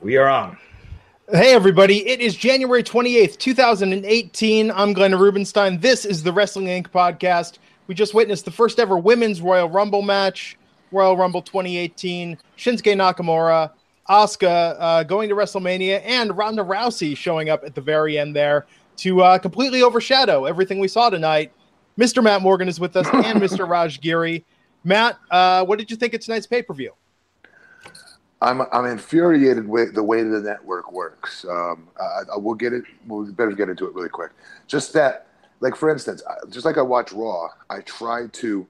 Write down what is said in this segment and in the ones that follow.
We are on. Hey, everybody. It is January 28th, 2018. I'm Glenn Rubenstein. This is the Wrestling Inc. podcast. We just witnessed the first ever women's Royal Rumble match, Royal Rumble 2018. Shinsuke Nakamura, Asuka uh, going to WrestleMania, and Ronda Rousey showing up at the very end there to uh, completely overshadow everything we saw tonight. Mr. Matt Morgan is with us and Mr. Raj Giri. Matt, uh, what did you think of tonight's pay per view? I'm I'm infuriated with the way the network works. Um, I, I will get it. We'll better get into it really quick. Just that, like for instance, just like I watch Raw, I try to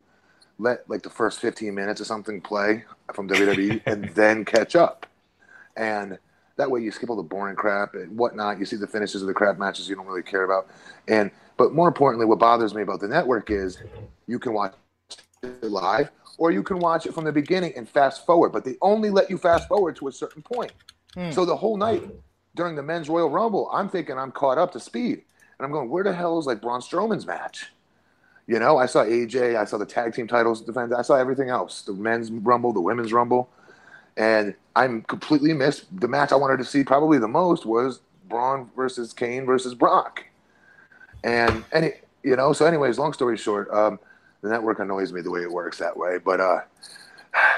let like the first 15 minutes of something play from WWE and then catch up, and that way you skip all the boring crap and whatnot. You see the finishes of the crap matches you don't really care about, and but more importantly, what bothers me about the network is you can watch it live or you can watch it from the beginning and fast forward, but they only let you fast forward to a certain point. Hmm. So the whole night during the men's Royal Rumble, I'm thinking I'm caught up to speed. And I'm going, where the hell is like Braun Strowman's match? You know, I saw AJ, I saw the tag team titles defense, I saw everything else the men's Rumble, the women's Rumble. And I'm completely missed. The match I wanted to see probably the most was Braun versus Kane versus Brock. And, any, you know, so, anyways, long story short, um, the network annoys me the way it works that way. But uh,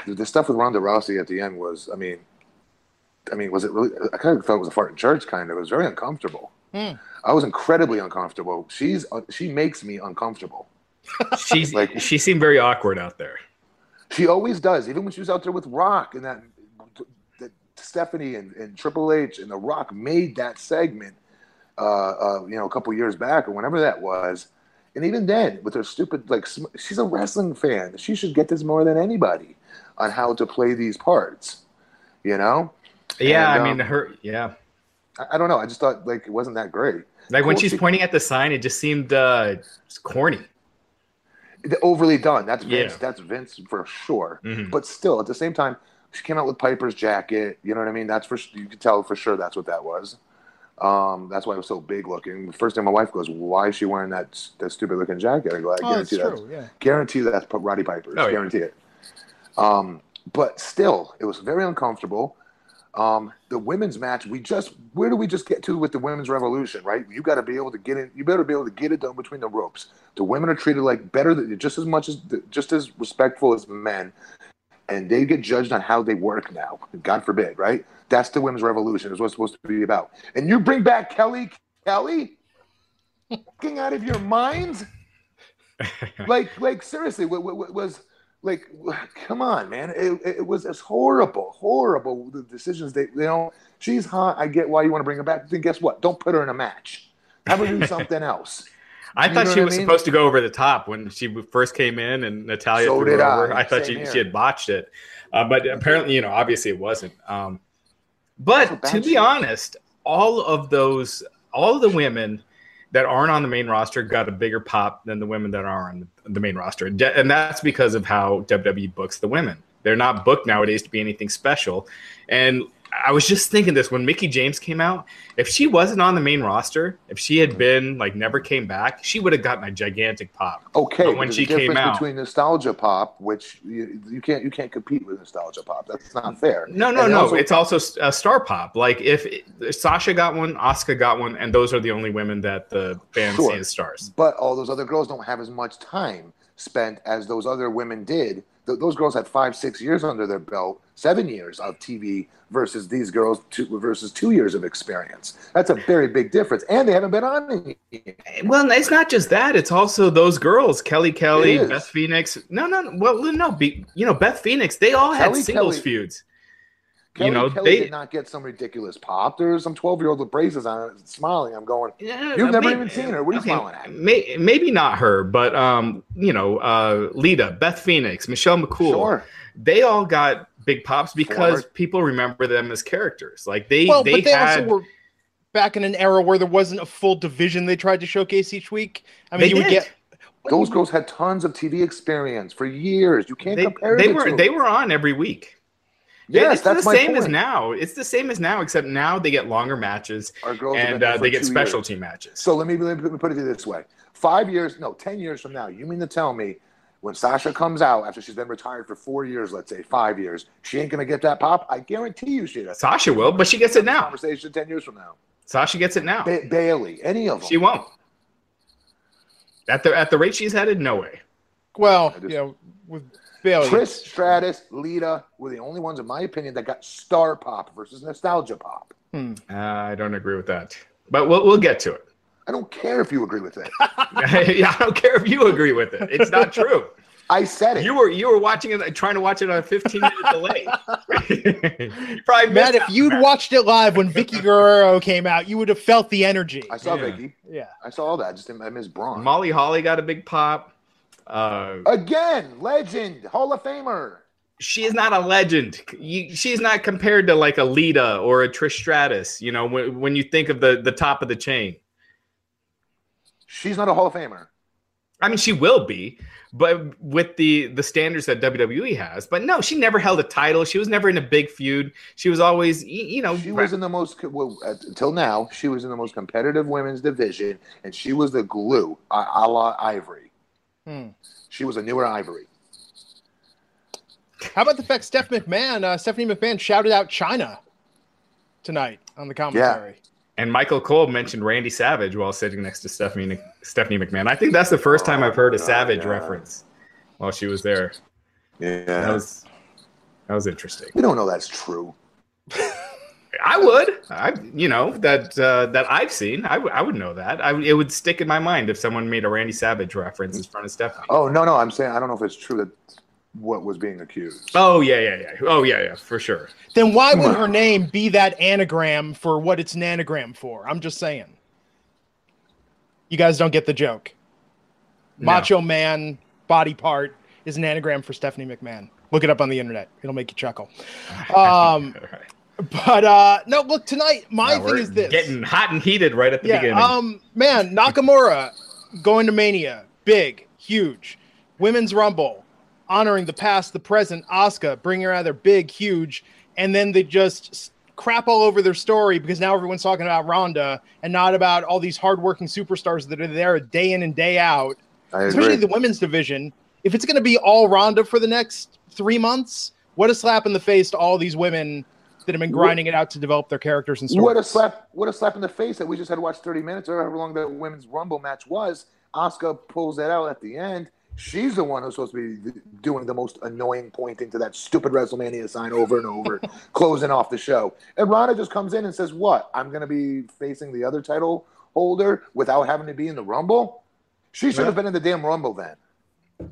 the stuff with Ronda Rousey at the end was, I mean, I mean, was it really? I kind of felt it was a fart in church. Kind of, it was very uncomfortable. Hmm. I was incredibly uncomfortable. She's uh, she makes me uncomfortable. She's like she seemed very awkward out there. She always does, even when she was out there with Rock and that, that Stephanie and, and Triple H and The Rock made that segment, uh, uh, you know, a couple years back or whenever that was and even then, with her stupid, like, she's a wrestling fan. She should get this more than anybody on how to play these parts, you know? Yeah, and, I mean, um, her, yeah. I, I, don't know. I just thought, like, it wasn't that great. Like, cool when she's she, pointing at the sign, it just seemed uh, corny. Overly done. That's Vince. Yeah. That's Vince for sure. Mm-hmm. But still, at the same time, she came out with Piper's jacket. You know what I mean? That's for you could tell for sure that's what that was. Um, that's why it was so big looking. The first time my wife goes, "Why is she wearing that that stupid looking jacket?" I go, "I oh, guarantee that's true, yeah. guarantee that's Roddy Piper's. Oh, guarantee yeah. it." Um, but still, it was very uncomfortable. Um, the women's match, we just where do we just get to with the women's revolution, right? You got to be able to get in. You better be able to get it done between the ropes. The women are treated like better, than, just as much as just as respectful as men, and they get judged on how they work now. God forbid, right? That's the women's revolution. Is what it's supposed to be about. And you bring back Kelly Kelly, fucking out of your mind. like, like seriously, what, what, was like? Come on, man! It, it was as horrible, horrible. The decisions they, you know, she's hot. I get why you want to bring her back. Then guess what? Don't put her in a match. Have her do something else. I you thought she was I mean? supposed to go over the top when she first came in, and Natalya so threw her over. I, I thought she, she had botched it, uh, but apparently, you know, obviously it wasn't. Um, but to be honest, all of those, all of the women that aren't on the main roster got a bigger pop than the women that are on the main roster. And that's because of how WWE books the women. They're not booked nowadays to be anything special. And I was just thinking this when Mickie James came out. If she wasn't on the main roster, if she had been like never came back, she would have gotten a gigantic pop. Okay, but when she came out, between nostalgia pop, which you, you, can't you can't compete with nostalgia pop. That's not fair. No, no, and no. Also, it's also a star pop. Like if, if Sasha got one, Asuka got one, and those are the only women that the fans sure. see as stars. But all those other girls don't have as much time spent as those other women did those girls had five, six years under their belt, seven years of TV versus these girls two, versus two years of experience. That's a very big difference, and they haven't been on any. Well, it's not just that; it's also those girls, Kelly Kelly, Beth Phoenix. No, no, well, no, be, you know, Beth Phoenix. They all Kelly had singles Kelly, feuds. Kelly, you know, Kelly they did not get some ridiculous pop. There's some 12 year old with braces on smiling. I'm going. Yeah, You've never maybe, even seen her. What are okay, you smiling at? May, maybe not her, but um, you know, uh, Lita, Beth Phoenix, Michelle McCool. Sure. They all got big pops because Forward. people remember them as characters. Like they, well, they, but they had, also were back in an era where there wasn't a full division they tried to showcase each week. I mean, you did. would get those girls had tons of TV experience for years. You can't they, compare. They were they were on every week. Yes, it's that's the same point. as now. It's the same as now, except now they get longer matches and uh, they get specialty years. matches. So let me, let me put it this way: five years, no, ten years from now, you mean to tell me when Sasha comes out after she's been retired for four years, let's say five years, she ain't gonna get that pop? I guarantee you she does. Sasha will, but she gets it now. Conversation ten years from now. Sasha gets it now. Ba- Bayley, any of them. She won't. At the at the rate she's headed, no way. Well, just, you know, with Bayley, Trish Stratus, Lita were the only ones, in my opinion, that got star pop versus nostalgia pop. Hmm. Uh, I don't agree with that, but we'll we'll get to it. I don't care if you agree with it. yeah, I don't care if you agree with it. It's not true. I said it. You were you were watching it, trying to watch it on a 15 minute delay. probably Matt, if you'd Matt. watched it live when Vickie Guerrero came out, you would have felt the energy. I saw yeah. Vickie. Yeah, I saw all that. Just I miss Braun. Molly Holly got a big pop. Uh, Again, legend, Hall of Famer. She is not a legend. You, she's not compared to like a Lita or a Trish Stratus. You know, when, when you think of the the top of the chain. She's not a Hall of Famer. I mean, she will be, but with the the standards that WWE has. But no, she never held a title. She was never in a big feud. She was always, you know, she was in the most well until now. She was in the most competitive women's division, and she was the glue, a, a la Ivory. Hmm. She was a newer Ivory. How about the fact Steph McMahon, uh, Stephanie McMahon, shouted out Chyna tonight on the commentary? Yeah. And Michael Cole mentioned Randy Savage while sitting next to Stephanie Stephanie McMahon. I think that's the first time I've heard a oh, Savage reference while she was there. Yeah, that was that was interesting. We don't know that's true. I would, I you know that uh, that I've seen. I, w- I would know that. I it would stick in my mind if someone made a Randy Savage reference in front of Stephanie. Oh no, no, I'm saying I don't know if it's true that what was being accused. Oh yeah, yeah, yeah. Oh yeah, yeah, for sure. Then why would her name be that anagram for what it's an anagram for? I'm just saying. You guys don't get the joke. No. Macho Man body part is an anagram for Stephanie McMahon. Look it up on the internet. It'll make you chuckle. Um, right. But uh, no, look tonight. My thing is this: getting hot and heated right at the yeah, beginning. Um, man, Nakamura going to Mania, big, huge. Women's Rumble, honoring the past, the present, Asuka, bringing her out there big, huge, and then they just crap all over their story because now everyone's talking about Ronda and not about all these hardworking superstars that are there day in and day out. Especially the women's division. If it's going to be all Ronda for the next three months, what a slap in the face to all these women that have been grinding it out to develop their characters and stories. What a slap! What a slap in the face that we just had to watch thirty minutes or however long the women's Rumble match was. Asuka pulls that out at the end She's the one who's supposed to be doing the most annoying pointing to that stupid WrestleMania sign over and over, closing off the show. And Ronda just comes in and says, What? I'm going to be facing the other title holder without having to be in the Rumble? She should have been in the damn Rumble then.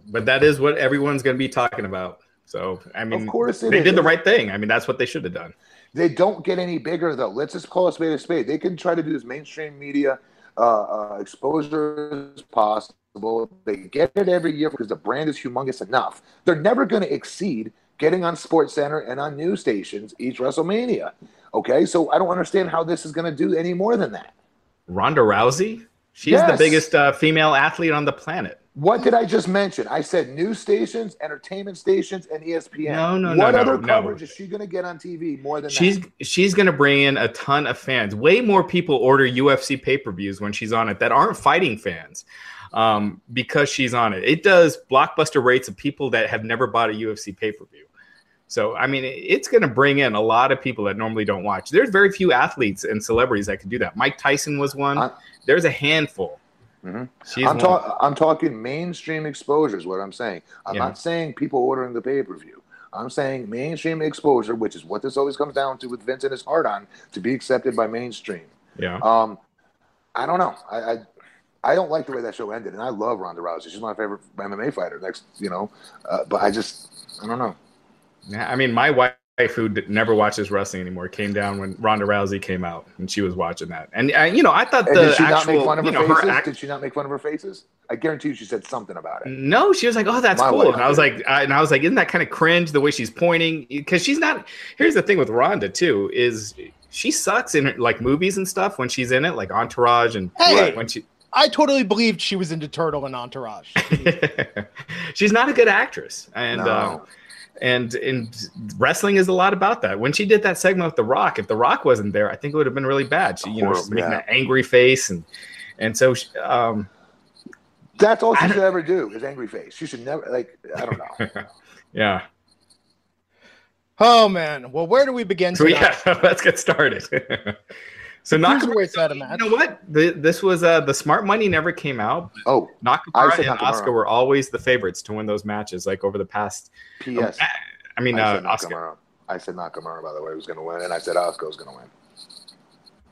But that is what everyone's going to be talking about. So, I mean, of course they is. did the right thing. I mean, that's what they should have done. They don't get any bigger, though. Let's just call a spade a spade. They can try to do this mainstream media uh, uh, exposure as possible they get it every year because the brand is humongous enough. They're never going to exceed getting on Sports Center and on news stations each WrestleMania. Okay, so I don't understand how this is going to do any more than that. Ronda Rousey, she's yes. the biggest uh, female athlete on the planet. What did I just mention? I said news stations, entertainment stations, and ESPN. No, no, what no. What other no, coverage no. is she going to get on TV more than she's that? she's going to bring in a ton of fans. Way more people order UFC pay per views when she's on it that aren't fighting fans um, because she's on it. It does blockbuster rates of people that have never bought a UFC pay per view. So, I mean, it's going to bring in a lot of people that normally don't watch. There's very few athletes and celebrities that can do that. Mike Tyson was one. I, There's a handful. Mm-hmm. I'm, ta- I'm, talking mainstream exposure is what I'm saying. I'm yeah. not saying people ordering the pay per view. I'm saying mainstream exposure, which is what this always comes down to with Vince and his heart on to be accepted by mainstream. Yeah. Um, I don't know. I, I I don't like the way that show ended, and I love Ronda Rousey. She's my favorite MMA fighter. Next, you know, uh, but I just I don't know. Yeah, I mean, my wife who never watches wrestling anymore came down when Ronda Rousey came out, and she was watching that. And uh, you know, I thought and the did she actual, not make fun of her, know, faces? Her act- did she not make fun of her faces? I guarantee you, she said something about it. No, she was like, "Oh, that's My cool," and I was like, I, and I was like, "Isn't that kind of cringe the way she's pointing?" Because she's not. Here's the thing with Ronda too is she sucks in like movies and stuff when she's in it, like Entourage and hey, when she. I totally believed she was into Turtle and Entourage. she's not a good actress, and no. uh, and and wrestling is a lot about that. When she did that segment with The Rock, if The Rock wasn't there, I think it would have been really bad. She, you know, she's making yeah. that angry face, and and so she, um, that's all she should ever do is angry face. She should never like I don't know. yeah. Oh man. Well, where do we begin? So, yeah, let's get started. So Nakamura, out of match. You know what? The, this was uh, the smart money never came out. Oh, Nakamura and Asuka were always the favorites to win those matches. Like over the past. P.S. I mean, I uh, Asuka. I said Nakamura, by the way, was going to win, and I said Asuka was going to win.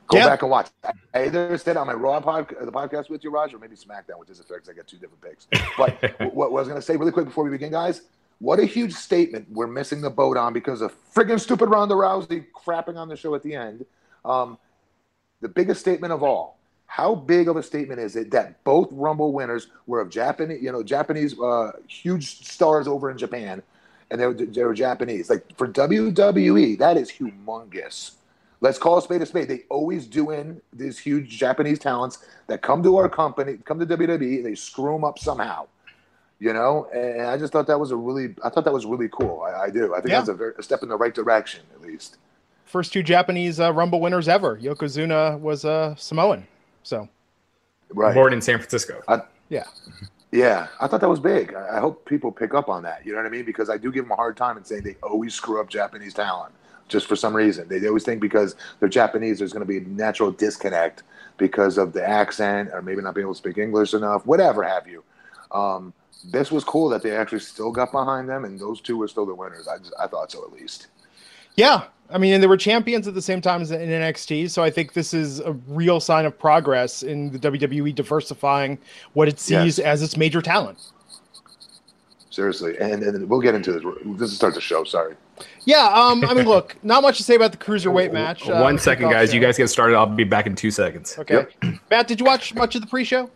Go yeah. back and watch. I either said on my Raw podcast, the podcast with you, Roger, or maybe SmackDown, which is fair because I got two different picks. But what, what I was going to say really quick before we begin, guys, what a huge statement we're missing the boat on because of friggin' stupid Ronda Rousey crapping on the show at the end. Um, the biggest statement of all. How big of a statement is it that both Rumble winners were of Japanese, you know, Japanese uh, huge stars over in Japan, and they were, they were Japanese. Like for WWE, that is humongous. Let's call a spade a spade. They always do in these huge Japanese talents that come to our company, come to WWE, they screw them up somehow you know and i just thought that was a really i thought that was really cool i, I do i think yeah. that's a, very, a step in the right direction at least first two japanese uh, rumble winners ever. Yokozuna was a uh, samoan so. Right. Born in san francisco. I, yeah. yeah. I thought that was big. I, I hope people pick up on that. You know what i mean? Because i do give them a hard time in saying they always screw up japanese talent just for some reason. They, they always think because they're japanese there's going to be a natural disconnect because of the accent or maybe not being able to speak english enough whatever have you. Um, this was cool that they actually still got behind them, and those two were still the winners. I just, I thought so at least. Yeah, I mean, and they were champions at the same time as in NXT, so I think this is a real sign of progress in the WWE diversifying what it sees yes. as its major talent. Seriously, and, and we'll get into this. This is start the show. Sorry. Yeah, um, I mean, look, not much to say about the cruiserweight match. Uh, One second, guys. Show. You guys get started. I'll be back in two seconds. Okay. Yep. Matt, did you watch much of the pre-show?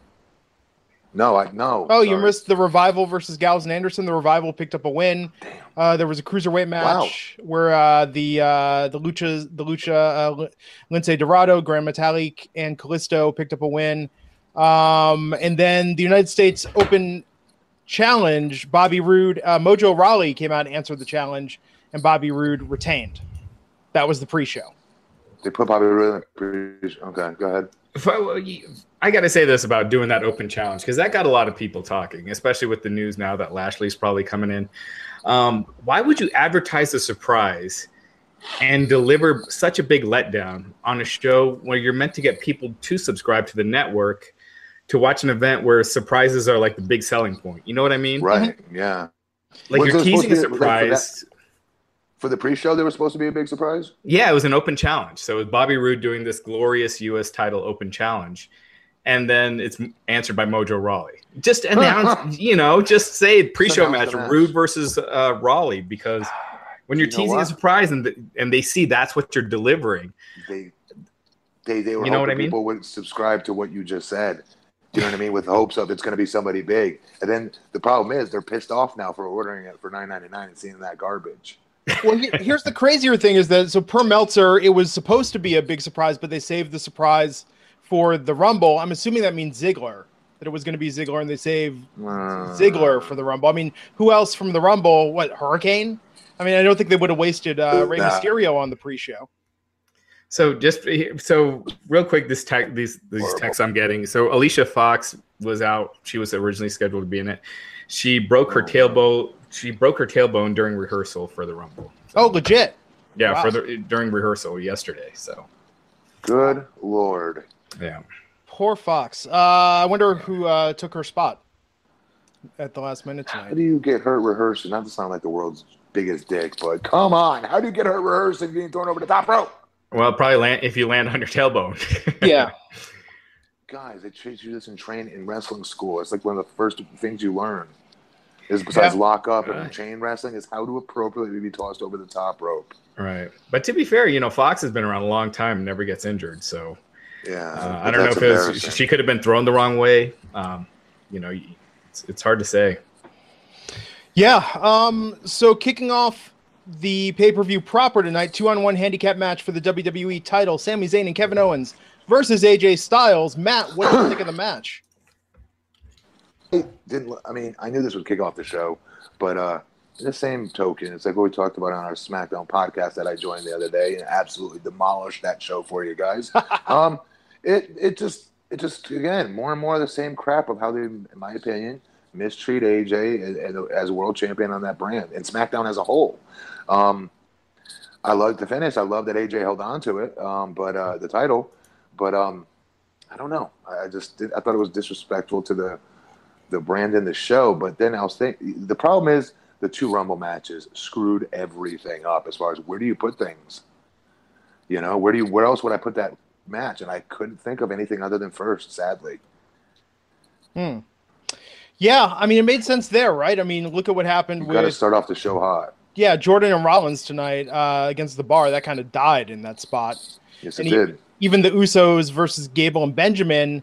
No, I no. Oh, sorry. you missed the revival versus Gallows and Anderson. The revival picked up a win. Uh, there was a cruiserweight match wow. where uh, the uh, the lucha the lucha uh, Lince Dorado, Grand Metalik, and Kalisto picked up a win. Um, and then the United States Open Challenge, Bobby Roode, uh, Mojo Rawley came out and answered the challenge, and Bobby Roode retained. That was the pre-show. They put Bobby Roode. Okay, go ahead. I got to say this about doing that open challenge because that got a lot of people talking, especially with the news now that Lashley's probably coming in. Um, why would you advertise a surprise and deliver such a big letdown on a show where you're meant to get people to subscribe to the network to watch an event where surprises are like the big selling point? You know what I mean? Right. Yeah. Like you're teasing a surprise for the pre-show there was supposed to be a big surprise? Yeah it was an open challenge. So it was bobby roode doing this glorious us title open challenge. And then it's answered by mojo rawley. Just announce you know just say pre-show match, match. Roode versus uh, rawley because when you're you teasing a surprise and, the, and they see that's what you're delivering. They they, they were you know what I mean? people would subscribe to what you just said. Do you know what I mean? With hopes of it's going to be somebody big, and then the problem is they're pissed off now for ordering it for nine ninety nine and seeing that garbage well, here's the crazier thing is that so per Meltzer, it was supposed to be a big surprise, but they saved the surprise for the Rumble. I'm assuming that means Ziggler, that it was going to be Ziggler, and they saved uh, Ziggler for the Rumble. I mean, who else from the Rumble? What Hurricane? I mean, I don't think they would have wasted uh, Rey nah. Mysterio on the pre-show. So just so real quick, this tech, these these Horrible. texts I'm getting. So Alicia Fox was out. She was originally scheduled to be in it. She broke her oh, tailbone she broke her tailbone during rehearsal for the Rumble. So, oh, legit. Yeah, wow. for the during rehearsal yesterday. So, good lord. Yeah. Poor Fox. Uh, I wonder who uh, took her spot at the last minute tonight. How do you get hurt rehearsing? Not to sound like the world's biggest dick, but come on. How do you get hurt rehearsing getting thrown over the top rope? Well, probably land if you land on your tailbone. yeah. Guys, they teach you this in training in wrestling school. It's like one of the first things you learn. Is besides yeah. lock up and chain wrestling is how to appropriately be tossed over the top rope. Right. But to be fair, you know, Fox has been around a long time and never gets injured. So yeah, uh, I don't know if it was, she could have been thrown the wrong way. Um, you know, it's, it's hard to say. Yeah. Um, so kicking off the pay per view proper tonight, two on one handicap match for the WWE title: Sami Zayn and Kevin Owens versus AJ Styles. Matt, what do you think of the match? I didn't. I mean, I knew this would kick off the show, but uh, the same token, it's like what we talked about on our SmackDown podcast that I joined the other day and absolutely demolished that show for you guys. um, it it just it just again more and more of the same crap of how they, in my opinion, mistreat AJ as, as world champion on that brand and SmackDown as a whole. Um, I loved the finish. I love that AJ held on to it, um, but uh, the title. But um, I don't know. I just did, I thought it was disrespectful to the the brand and the show. But then I was thinking the problem is the two Rumble matches screwed everything up as far as where do you put things. You know, where do you where else would I put that match? And I couldn't think of anything other than first. Sadly. Hmm. Yeah, I mean, it made sense there, right? I mean, look at what happened. You got to start off the show hot. Yeah, Jordan and Rollins tonight uh, against the bar. That kind of died in that spot. Yes, and it he, did. Even the Usos versus Gable and Benjamin.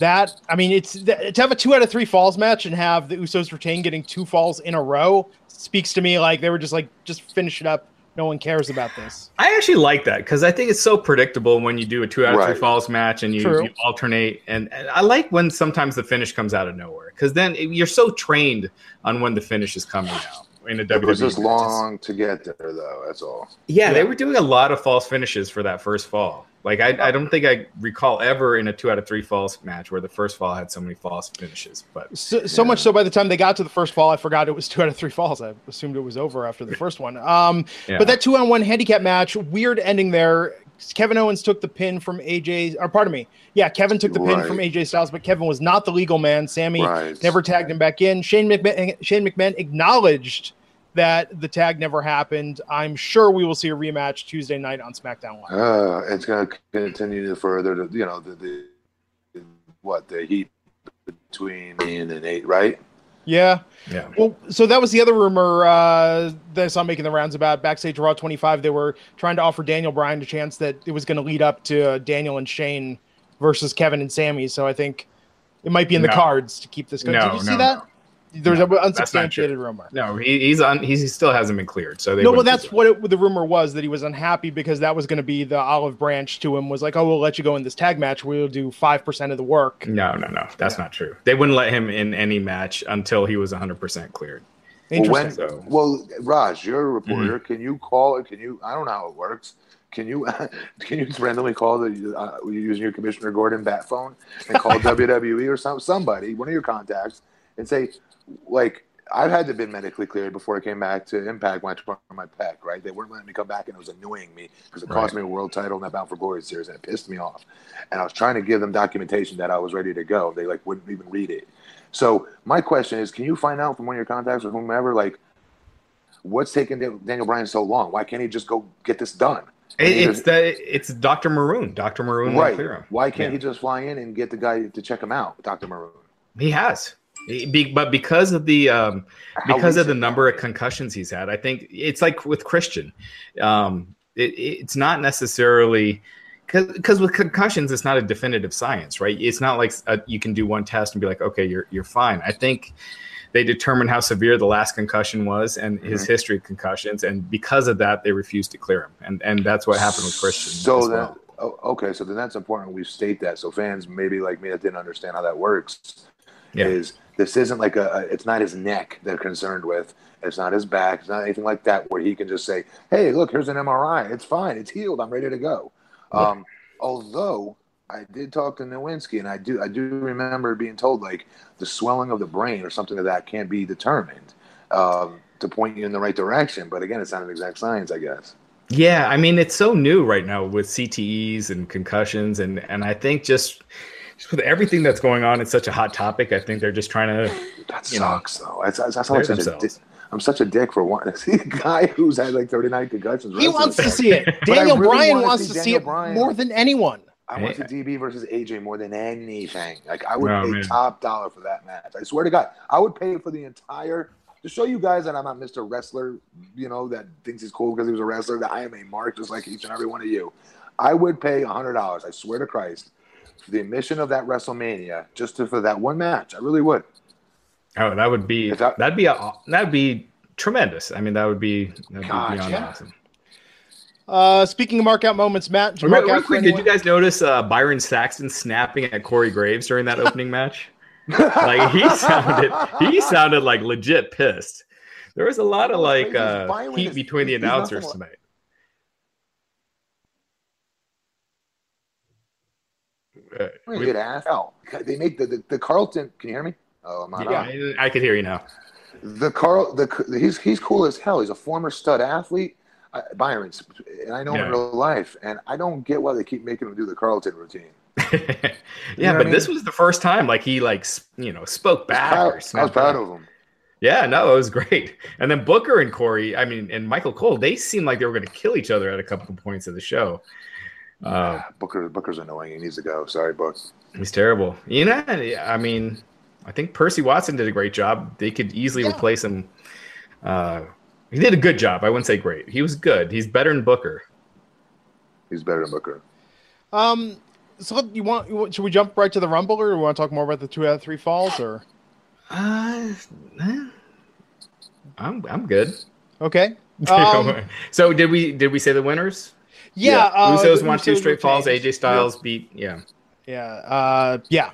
That I mean, it's to have a two out of three falls match and have the Usos retain getting two falls in a row speaks to me like they were just like just finish it up no one cares about this. I actually like that because I think it's so predictable when you do a two out of right. three falls match and you, you alternate. And, and, I like when sometimes the finish comes out of nowhere because then you're so trained on when the finish is coming out in a WWE. It was just long to get there, though. That's all. Yeah, yeah, they were doing a lot of false finishes for that first fall. Like I, I don't think I recall ever in a two out of three false match where the first fall had so many false finishes. But so, so much so by the time they got to the first fall, I forgot it was two out of three falls. I assumed it was over after the first one. Um, yeah. but that two on one handicap match, weird ending there. Kevin Owens took the pin from AJ, or pardon me, yeah, Kevin took the pin from AJ Styles, but Kevin was not the legal man. Sami right. never tagged him back in. Shane McMahon, Shane McMahon acknowledged that the tag never happened. I'm sure we will see a rematch Tuesday night on SmackDown Live. Uh, it's going to continue to further, the, you know, the, the what the heat between and eight, right? Yeah. Yeah. Well, so that was the other rumor uh, that I saw making the rounds about backstage Raw 25. They were trying to offer Daniel Bryan a chance that it was going to lead up to uh, Daniel and Shane versus Kevin and Sami. So I think it might be in the no. cards to keep this going. No, Did you see no, that? There's no, an unsubstantiated rumor. No, he, he's on. He's, he still hasn't been cleared. So no, well, that's what it, the rumor was that he was unhappy because that was going to be the olive branch to him. Was like, oh, we'll let you go in this tag match. We'll do five percent of the work. No, no, no, that's yeah. not true. They wouldn't let him in any match until he was 100 percent cleared. Interesting. Well, when, well, Raj, you're a reporter. Mm-hmm. Can you call it? Can you? I don't know how it works. Can you can you randomly call the uh, using your Commissioner Gordon bat phone and call WWE or some somebody, one of your contacts, and say, like, I've had to been medically cleared before I came back to Impact when I took my pec, right? They weren't letting me come back, and it was annoying me because it right. cost me a world title in that Bound for Glory series, and it pissed me off. And I was trying to give them documentation that I was ready to go. They like wouldn't even read it. So my question is, can you find out from one of your contacts or whomever, like, what's taking Daniel Bryan so long? Why can't he just go get this done? it's the it's Doctor Maroon. Doctor Maroon right. Why can't yeah. he just fly in and get the guy to check him out, Doctor Maroon? He has. Be, but because of the um, because of the number of concussions he's had, I think it's like with Christian. Um, it, it's not necessarily because with concussions, it's not a definitive science, right? It's not like a, you can do one test and be like, okay, you're you're fine. I think they determined how severe the last concussion was and his mm-hmm. history of concussions, and because of that, they refused to clear him, and and that's what happened with Christian. So that well. oh, okay, so then that's important. We state that so fans maybe like me that didn't understand how that works yeah. is this isn't like a, it's not his neck they're concerned with. It's not his back. It's not anything like that where he can just say, "Hey, look, here's an MRI. It's fine. It's healed. I'm ready to go." Yeah. Um, although I did talk to Nowinski, and I do I do remember being told like the swelling of the brain or something of that can't be determined um, to point you in the right direction. But again, it's not an exact science, I guess. Yeah, I mean it's so new right now with CTEs and concussions, and and I think just just with everything that's going on, it's such a hot topic. I think they're just trying to. That sucks, know, though. That's, that's, that's like such a di- I'm such a dick for one. See a guy who's had like 39 concussions. He wants to see it. Daniel really Bryan wants to see, see it Bryan. more than anyone. I want the DB versus AJ more than anything. Like I would oh, pay man. top dollar for that match. I swear to God, I would pay for the entire to show you guys that I'm not Mr. Wrestler, you know, that thinks he's cool because he was a wrestler. That I am a mark, just like each and every one of you. I would pay hundred dollars. I swear to Christ, for the admission of that WrestleMania, just to, for that one match. I really would. Oh, that would be that, would be a, that'd be tremendous. I mean, that would be that'd God, be beyond yeah. awesome. Uh, speaking of mark out moments, Matt. Real, real quick, did you guys notice uh, Byron Saxton snapping at Corey Graves during that opening match? like he sounded, he sounded like legit pissed. There was a lot of like uh, heat between the announcers tonight. Uh, good ass. Oh, they make the, the, the Carlton. Can you hear me? Oh, am I yeah, I can hear you now. The Carl, the he's he's cool as hell. He's a former stud athlete. Byron's, and I know yeah. in real life, and I don't get why they keep making him do the Carlton routine. yeah, but I mean? this was the first time like he like you know spoke back. I was proud, I was proud of him. Yeah, no, it was great. And then Booker and Corey, I mean, and Michael Cole, they seemed like they were going to kill each other at a couple of points of the show. Uh, Booker, Booker's annoying. He needs to go. Sorry, Book. He's terrible. You know, I mean, I think Percy Watson did a great job. They could easily yeah. replace him. Uh, he did a good job. I wouldn't say great. He was good. He's better than Booker. He's better than Booker. Um. So you want? Should we jump right to the Rumble, or do we want to talk more about the two out of three falls, or? Uh, I'm I'm good. Okay. Um, so did we did we say the winners? Yeah, yeah. Uh, Usos won two straight falls. AJ Styles beat. Yeah. Yeah. Uh, yeah.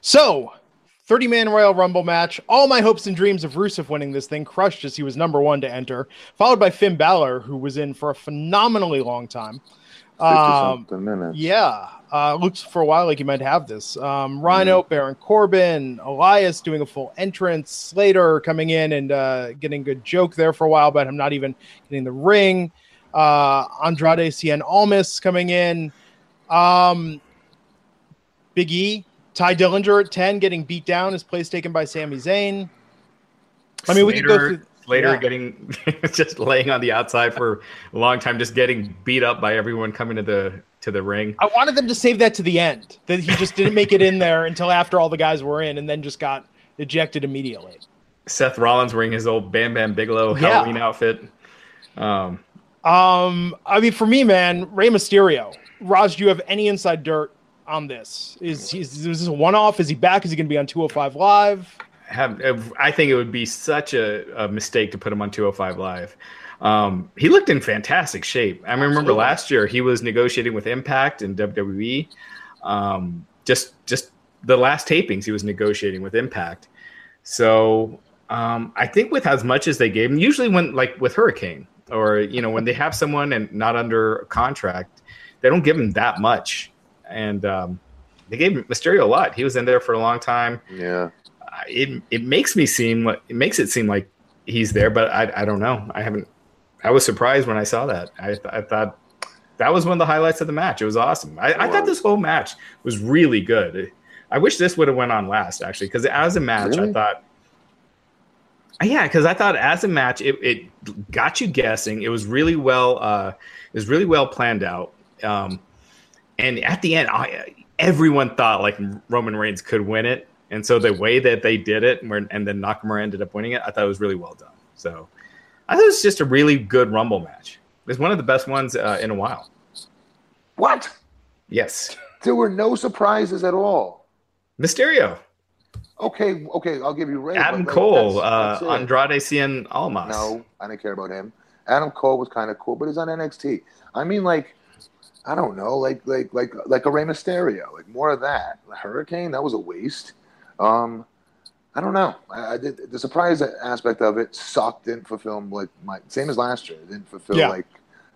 So 30 man Royal Rumble match. All my hopes and dreams of Rusev winning this thing crushed as he was number one to enter, followed by Finn Balor, who was in for a phenomenally long time. Um, minutes. Yeah. Uh, looks for a while like he might have this. Um, Rhino, mm. Baron Corbin, Elias doing a full entrance, Slater coming in and uh, getting a good joke there for a while, but him not even getting the ring. Uh, Andrade Cien Almas coming in. Um, Big E Tye Dillinger at 10 getting beat down, his place taken by Sami Zayn. I mean, Slater, we could go through later yeah. getting just laying on the outside for a long time, just getting beat up by everyone coming to the to the ring. I wanted them to save that to the end. That he just didn't make it in there until after all the guys were in, and then just got ejected immediately. Seth Rollins wearing his old Bam Bam Bigelow yeah. Halloween outfit. Um, um, I mean, for me, man, Rey Mysterio. Raj, do you have any inside dirt on this? Is, is, is this a one off? Is he back? Is he going to be on 205 Live? Have, I think it would be such a, a mistake to put him on 205 Live. Um, he looked in fantastic shape. I Absolutely. remember last year he was negotiating with Impact and WWE. Um, just just the last tapings he was negotiating with Impact. So um, I think with as much as they gave him, usually when like with Hurricane or you know when they have someone and not under contract, they don't give him that much and um, they gave Mysterio a lot. He was in there for a long time. Yeah, it it makes me seem it makes it seem like he's there, but I I don't know. I haven't. I was surprised when I saw that. I I thought that was one of the highlights of the match. It was awesome. I, I thought this whole match was really good. I wish this would have went on last actually, because as a match, really? I thought. Yeah, because I thought as a match, it, it got you guessing. It was really well. Uh, it was really well planned out. Um, and at the end, I, everyone thought like Roman Reigns could win it, and so the way that they did it, and, and then Nakamura ended up winning it, I thought it was really well done. So I thought it was just a really good Rumble match. It was one of the best ones uh, in a while. What? Yes. There were no surprises at all. Mysterio. Okay, okay, I'll give you Rey. Adam Cole, that's, that's uh, Andrade Cien Almas. No, I didn't care about him. Adam Cole was kind of cool, but he's on NXT. I mean, like I don't know, like like like like a Rey Mysterio, like more of that. Hurricane, that was a waste. Um, I don't know. I, I did, the surprise aspect of it sucked. Didn't fulfill like my same as last year. didn't fulfill yeah. like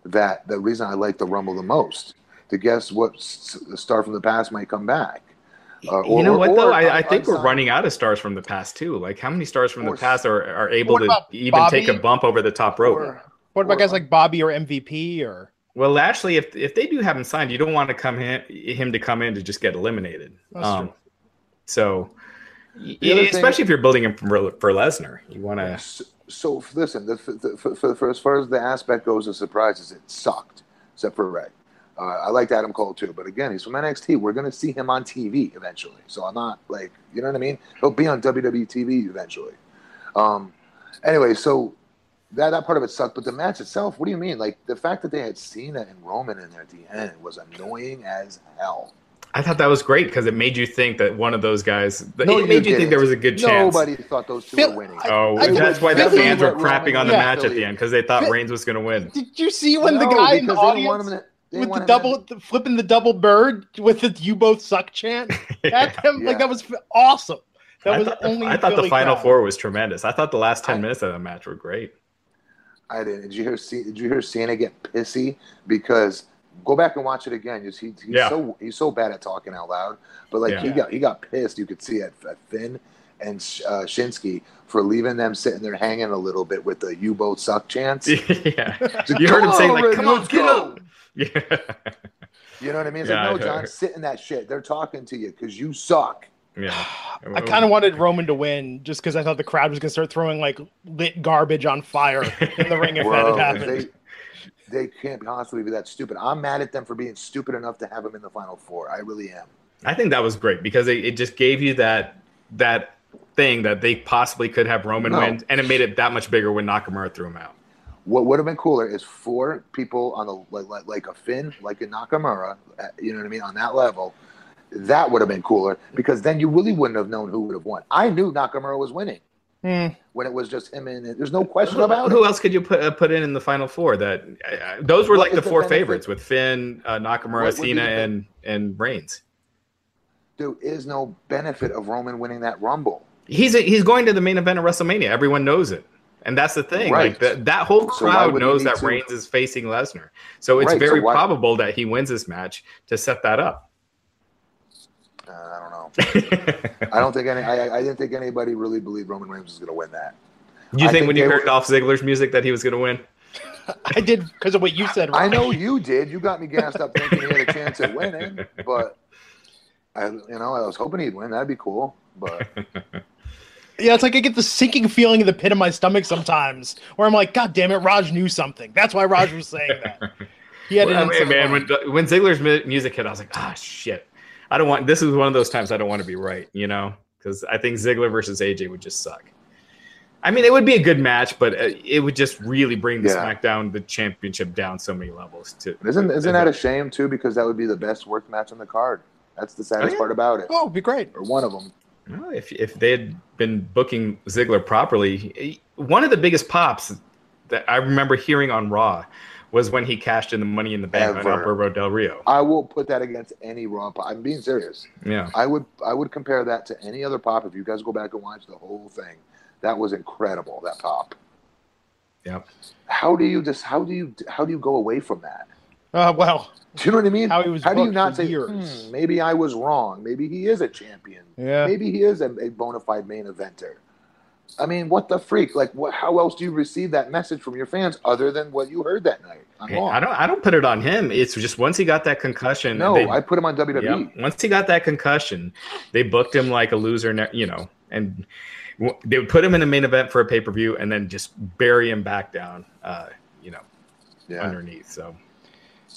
that. The reason I like the Rumble the most to guess what the star from the past might come back. Uh, or, you know what or, though? Or, I, I, think we're running out of stars from the past too. Like how many stars from the past are, are able to even Bobby? take a bump over the top rope? what about guys like Bobby or MVP or? Well, actually, if if they do have him signed, you don't want to come him, him to come in to just get eliminated. Um, so, especially thing, if you're building him for, for Lesnar, you want to. So, so, listen, the, the, for, for, for, as far as the aspect goes of surprises, it sucked, except for Rey. Uh, I liked Adam Cole too, but again, he's from NXT. We're gonna see him on TV eventually. So I'm not like, you know what I mean? He'll be on WWE TV eventually. Um, anyway, so that that part of it sucked, but the match itself, what do you mean? Like the fact that they had Cena and Roman in there at the end was annoying as hell. I thought that was great because it made you think that one of those guys. No, it made you, you think there was a good chance. Nobody thought those two Phil, were winning. Oh, I, I, that's why the fans were crapping on the yeah, match at the end because they thought Phil, Reigns was going to win. Did you see when no, the guy in the audience with the double the, flipping the double bird with the "You both suck" chant at them? yeah. Like that was awesome. That I was thought, only. I thought the final crowd. four was tremendous. I thought the last ten I, minutes of the match were great. I didn't. Did you hear? Did you hear Cena get pissy because go back and watch it again. Just he, he's yeah. so he's so bad at talking out loud. But like yeah. he got he got pissed. You could see at, at Finn and uh, Shinsuke for leaving them sitting there hanging a little bit with the "you both suck" chants. yeah, you heard him say like, "Come on, get up." Yeah. You know what I mean? It's yeah, like, no, John, sit in that shit. They're talking to you because you suck. Yeah. I kind of wanted Roman to win just because I thought the crowd was going to start throwing like lit garbage on fire in the ring if Bro, that had happened. They, they can't possibly be that stupid. I'm mad at them for being stupid enough to have him in the final four. I really am. I think that was great because it, it just gave you that that thing that they possibly could have Roman no. win, and it made it that much bigger when Nakamura threw him out. What would have been cooler is four people on the like, like, like a Finn, like a Nakamura, you know what I mean, on that level that would have been cooler because then you really wouldn't have known who would have won. I knew Nakamura was winning mm. when it was just him and there's no question about who, it. Who else could you put uh, put in in the final four? That uh, those were what like the four favorites with Finn, uh, Nakamura, Cena, and and Reigns. There is no benefit of Roman winning that Rumble. He's a, he's going to the main event of WrestleMania. Everyone knows it. And that's the thing. Right. Like the, that whole crowd so knows that to? Reigns is facing Lesnar. So it's right. very so why... probable that he wins this match to set that up. Uh, I don't know. I don't think any. I, I, didn't think anybody really believed Roman Reigns was going to win that. You think, think, when you heard were, Dolph Ziggler's music that he was going to win? I did because of what you said. I know you did. You got me gassed up thinking he had a chance at winning, but I, you know, I was hoping he'd win. That'd be cool, but. Yeah, it's like I get the sinking feeling in the pit of my stomach sometimes, where I'm like, God damn it, Raj knew something. That's why Raj was saying that. He had well, man, when, when Ziggler's music hit, I was like, ah, shit. I don't want. This is one of those times I don't want to be right, you know, because I think Ziggler versus AJ would just suck. I mean, it would be a good match, but uh, it would just really bring the yeah. SmackDown the championship down so many levels. To isn't isn't that a shame too? Because that would be the best work match on the card. That's the saddest oh, yeah. part about it. Oh, it'd be great. Or one of them. Well, if if they had been booking Ziggler properly, one of the biggest pops that I remember hearing on Raw was when he cashed in the money in the bank Ever. on Alberto Del Rio. I will put that against any Raw pop. I'm being serious. Yeah. I would I would compare that to any other pop. If you guys go back and watch the whole thing, that was incredible. That pop. Yep. How do you just how do you how do you go away from that? Uh, well, do you know what I mean? How he was how do you not say hmm, maybe I was wrong? Maybe he is a champion. Yeah. Maybe he is a, a bona fide main eventer. I mean, what the freak? Like, what, how else do you receive that message from your fans other than what you heard that night? I don't. I don't put it on him. It's just once he got that concussion. No, they, I put him on WWE. once he got that concussion, they booked him like a loser. You know, and they would put him in the main event for a pay per view, and then just bury him back down. Uh, you know, yeah. underneath. So,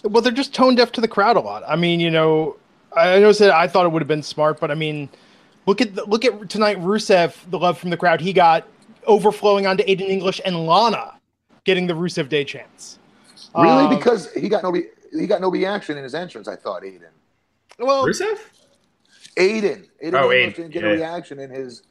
well, they're just tone deaf to the crowd a lot. I mean, you know, I know that I thought it would have been smart, but I mean Look at the, look at tonight Rusev, the love from the crowd he got overflowing onto Aiden English and Lana getting the Rusev Day chance. Really? Um, because he got no re- he got no reaction in his entrance. I thought Aiden. Well, Rusev. Aiden. Aiden oh, English Aiden. didn't get yeah. a reaction in his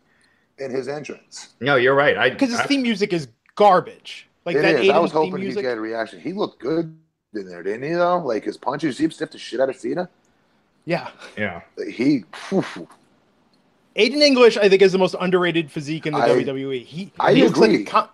in his entrance. No, you're right. I because his I, theme music is garbage. Like it that is. I was hoping he'd get a reaction. He looked good in there, didn't he? Though, like his punches, he stiffed the shit out of Cena. Yeah. Yeah. He. Whew, Aiden English, I think, is the most underrated physique in the I, WWE. He, I he looks agree. like a com-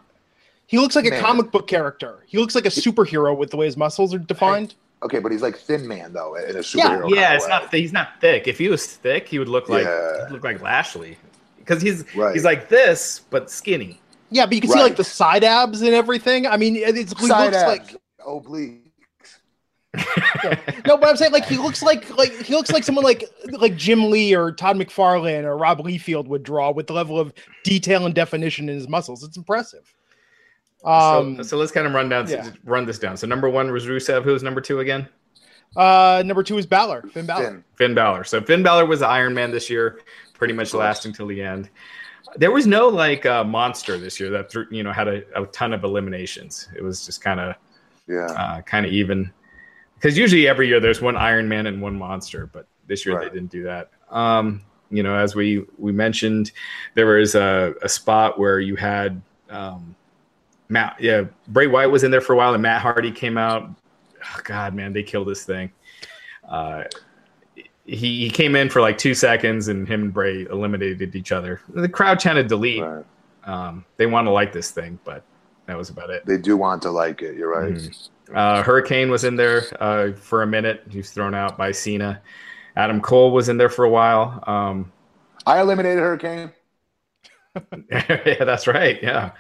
he looks like man. a comic book character. He looks like a superhero with the way his muscles are defined. Okay, but he's like thin man though, in a superhero. Yeah, yeah, it's way. not. He's not thick. If he was thick, he would look like yeah. look like Lashley, because he's right. he's like this but skinny. Yeah, but you can right. see like the side abs and everything. I mean, it's, he side looks abs. like oh, oblique no, but I'm saying like he looks like like he looks like someone like like Jim Lee or Todd McFarlane or Rob Liefeld would draw with the level of detail and definition in his muscles. It's impressive. Um, so, so let's kind of run down yeah. run this down. So number one was Rusev. Who was number two again? Uh, number two is Balor, Finn Balor. Finn. Finn Balor. So Finn Balor was the Iron Man this year, pretty much lasting till the end. There was no like uh, monster this year that you know had a, a ton of eliminations. It was just kind of yeah, uh, kind of even. Because usually every year there's one Iron Man and one monster, but this year right. they didn't do that. Um, you know, as we we mentioned, there was a, a spot where you had um, Matt, yeah, Bray Wyatt was in there for a while, and Matt Hardy came out. Oh, God, man, they killed this thing. Uh, he, he came in for like two seconds, and him and Bray eliminated each other. The crowd chanted delete. Right. Um, they want to like this thing, but that was about it. They do want to like it. You're right. Mm-hmm. Uh, Hurricane was in there uh, for a minute. He was thrown out by Cena. Adam Cole was in there for a while. Um, I eliminated Hurricane. yeah, that's right. Yeah.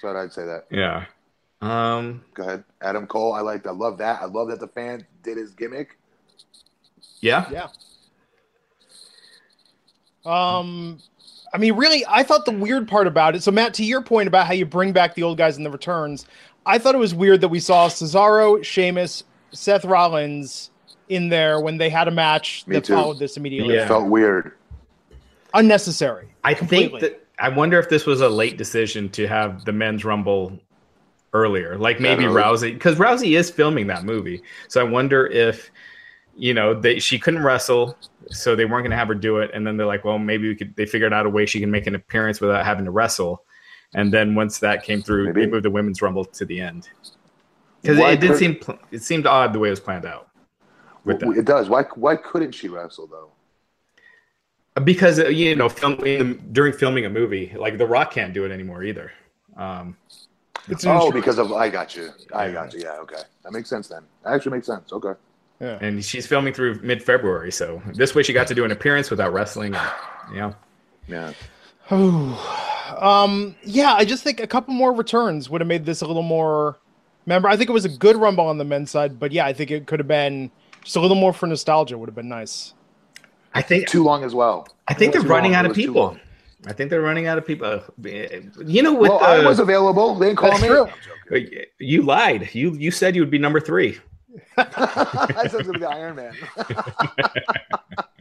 Thought I'd say that. Yeah. Um, Go ahead, Adam Cole. I like. I love that. I love that the fan did his gimmick. Yeah. Yeah. Um, I mean, really, I thought the weird part about it. So, Matt, to your point about how you bring back the old guys in the returns, I thought it was weird that we saw Cesaro, Sheamus, Seth Rollins in there when they had a match Me that too. followed this immediately. Yeah. It felt weird. Unnecessary. I completely. think that I wonder if this was a late decision to have the men's rumble earlier, like maybe Rousey, because Rousey is filming that movie. So I wonder if you know they she couldn't wrestle, so they weren't going to have her do it, and then they're like, well, maybe we could. They figured out a way she can make an appearance without having to wrestle, and then once that came through, maybe. they moved the women's rumble to the end. Because it, it, did seem it seemed odd the way it was planned out. With well, It does. Why why couldn't she wrestle though? because uh, you know filming during filming a movie like the rock can't do it anymore either. Um oh because of i got you. I got you. Yeah okay. That makes sense then. That actually makes sense. Okay. Yeah. And she's filming through mid-february so this way she got to do an appearance without wrestling and, yeah yeah um yeah i just think a couple more returns would have made this a little more remember i think it was a good rumble on the men's side but yeah i think it could have been just a little more for nostalgia would have been nice I think too long as well. I think they're running long. out of people. I think they're running out of people. You know, with well, I was available. They didn't call me. True. You lied. You you said you would be number three. I said to be Iron Man.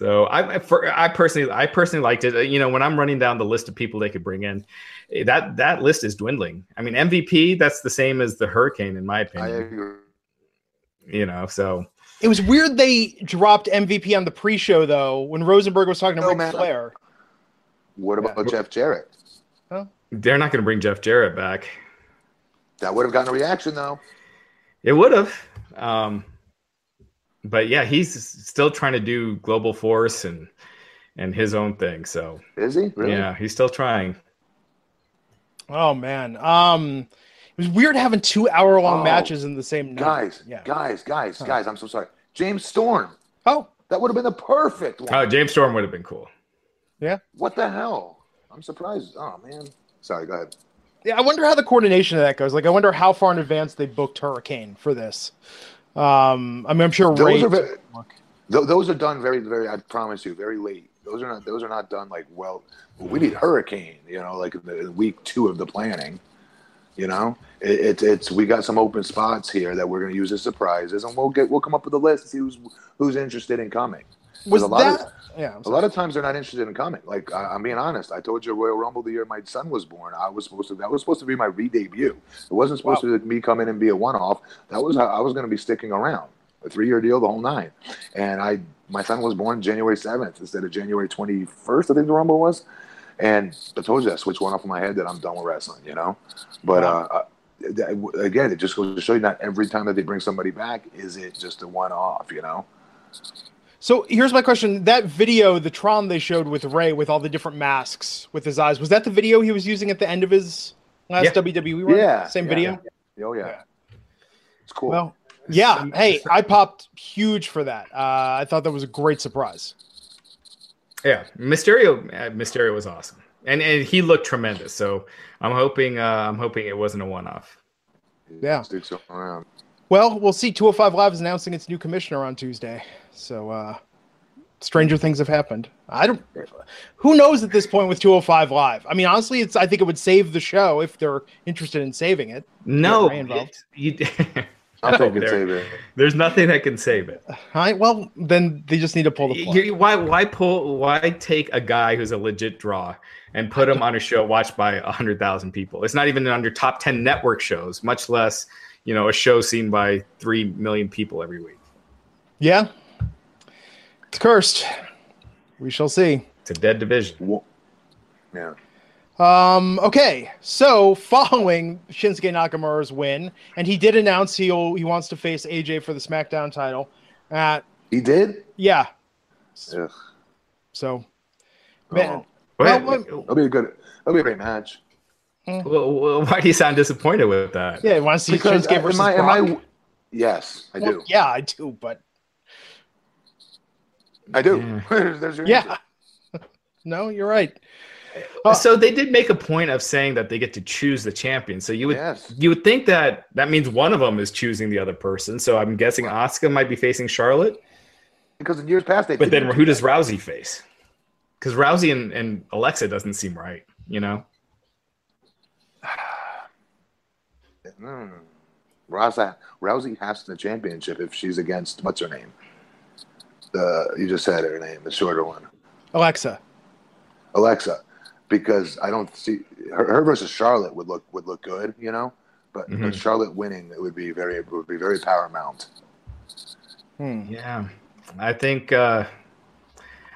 so I for, I personally I personally liked it. You know, when I'm running down the list of people they could bring in, eh, that that list is dwindling. I mean, MVP that's the same as the Hurricane in my opinion. You know, so it was weird they dropped MVP on the pre-show though when Rosenberg was talking to oh, Ric. Flair. What about yeah. Jeff Jarrett? Huh? They're not going to bring Jeff Jarrett back. That would have gotten a reaction though. It would have. Um, but yeah, he's still trying to do Global Force and and his own thing. So is he? Really? Yeah, he's still trying. Oh man. Um it was weird having two hour long oh, matches in the same night. Guys, yeah. guys, guys, huh. guys, I'm so sorry. James Storm. Oh. That would have been the perfect one. Oh, James Storm would have been cool. Yeah. What the hell? I'm surprised. Oh man. Sorry, go ahead. Yeah, I wonder how the coordination of that goes. Like, I wonder how far in advance they booked Hurricane for this. Um, I mean, I'm sure those are very, those are done very, very. I promise you, very late. Those are not. Those are not done like well. We need Hurricane. You know, like in, the, week two of the planning. You know, it, it, it's we got some open spots here that we're going to use as surprises, and we'll get we'll come up with a list and see who's who's interested in coming. Was a lot that? Of, yeah, a lot of times they're not interested in coming. Like I, am being honest. I told you Royal Rumble the year my son was born. I was supposed to that was supposed to be my re-debut. It wasn't supposed wow. to be me come in and be a one-off. That was I was going to be sticking around a three-year deal, the whole nine. And I my son was born January 7th instead of January 21st. I think the Rumble was. And I told you I switched one off in my head that I'm done with wrestling, you know. But uh, uh, again, it just goes to show you not every time that they bring somebody back is it just a one off, you know. So here's my question: That video, the Tron they showed with Rey, with all the different masks with his eyes, was that the video he was using at the end of his last yeah. WWE run? Yeah, same yeah, video. Yeah. Oh yeah. yeah. it's cool. Well, yeah. Hey, I popped huge for that. Uh, I thought that was a great surprise. Yeah, Mysterio. Uh, Mysterio was awesome, and and he looked tremendous. So I'm hoping. Uh, I'm hoping it wasn't a one-off. Yeah. Well, we'll see. 205 Live is announcing its new commissioner on Tuesday. So, uh, stranger things have happened. I don't. Who knows at this point with 205 Live? I mean, honestly, it's. I think it would save the show if they're interested in saving it. No, it, you, Nothing can save it. There's nothing that can save it. All right. Well, then they just need to pull the plug. You, why? Why pull? Why take a guy who's a legit draw and put him on a show watched by hundred thousand people? It's not even under top ten network shows, much less you know a show seen by three million people every week. Yeah, it's cursed. We shall see. It's a dead division. Yeah. Um, okay, so following Shinsuke Nakamura's win, and he did announce he'll he wants to face AJ for the SmackDown title. At he did, yeah. Ugh. So, man, oh. well, well, that'll be a good, that'll be a great match. Hmm. Well, why do you sound disappointed with that? Yeah, he wants to see because Shinsuke versus am I, Brock. Am I, yes, I well, do. Yeah, I do, but I do. Yeah. There's your yeah. no, you're right. Uh, so they did make a point of saying that they get to choose the champion. So you would yes. you would think that that means one of them is choosing the other person. So I'm guessing Asuka might be facing Charlotte. Because in years past they. But then who does Rousey face? Because Rousey and, and Alexa doesn't seem right. You know. mm. Rousey Rousey has the championship if she's against what's her name. The you just said her name, the shorter one. Alexa. Alexa because I don't see her, her, versus Charlotte would look would look good, you know. But, mm-hmm. but Charlotte winning it would be very it would be very paramount. Hmm. Yeah, I think. uh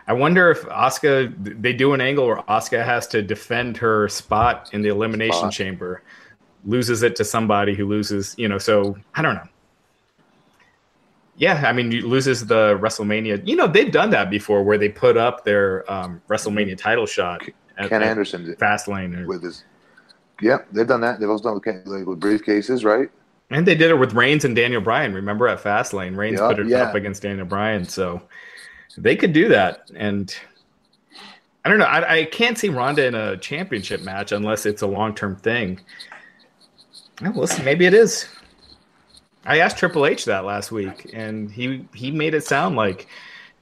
I wonder if Asuka they do an angle where Asuka has to defend her spot in the elimination spot. chamber, loses it to somebody who loses, you know. So I don't know. Yeah, I mean, you loses the WrestleMania. You know, they've done that before, where they put up their um, WrestleMania title shot at, Ken Anderson Fastlane with his. Yep, they've done that. They've also done like, with briefcases, right? And they did it with Reigns and Daniel Bryan. Remember at Fastlane, Reigns yep, put it yeah. up against Daniel Bryan, so they could do that. And I don't know. I, I can't see Ronda in a championship match unless it's a long term thing. Well, listen, maybe it is. I asked Triple H that last week, and he he made it sound like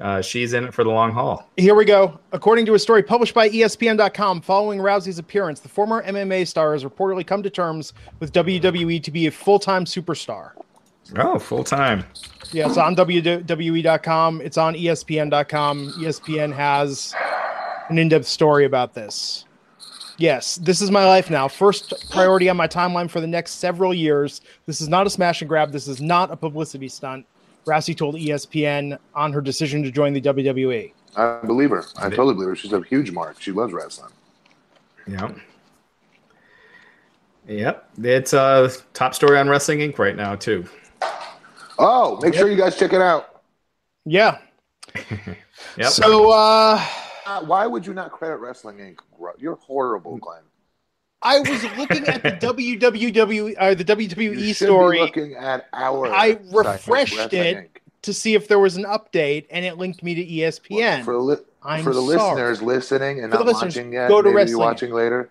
uh, she's in it for the long haul. Here we go. According to a story published by ESPN.com, following Rousey's appearance, the former MMA star has reportedly come to terms with WWE to be a full time superstar. Oh, full time. Yeah, it's on WWE.com. It's on ESPN.com. ESPN has an in depth story about this. Yes, this is my life now. First priority on my timeline for the next several years. This is not a smash and grab. This is not a publicity stunt. Rousey told ESPN on her decision to join the WWE. I believe her. I totally believe her. She's a huge mark. She loves wrestling. Yep. Yep. It's a uh, top story on Wrestling Inc. right now, too. Oh, make yep. sure you guys check it out. Yeah. yep. So, uh, uh, why would you not credit Wrestling Inc? You're horrible, Glenn. I was looking at the WWW uh, the WWE story. looking at our. I refreshed it to see if there was an update, and it linked me to ESPN. Well, for, li- for the sorry. listeners listening and for not watching yet, go to maybe watching later.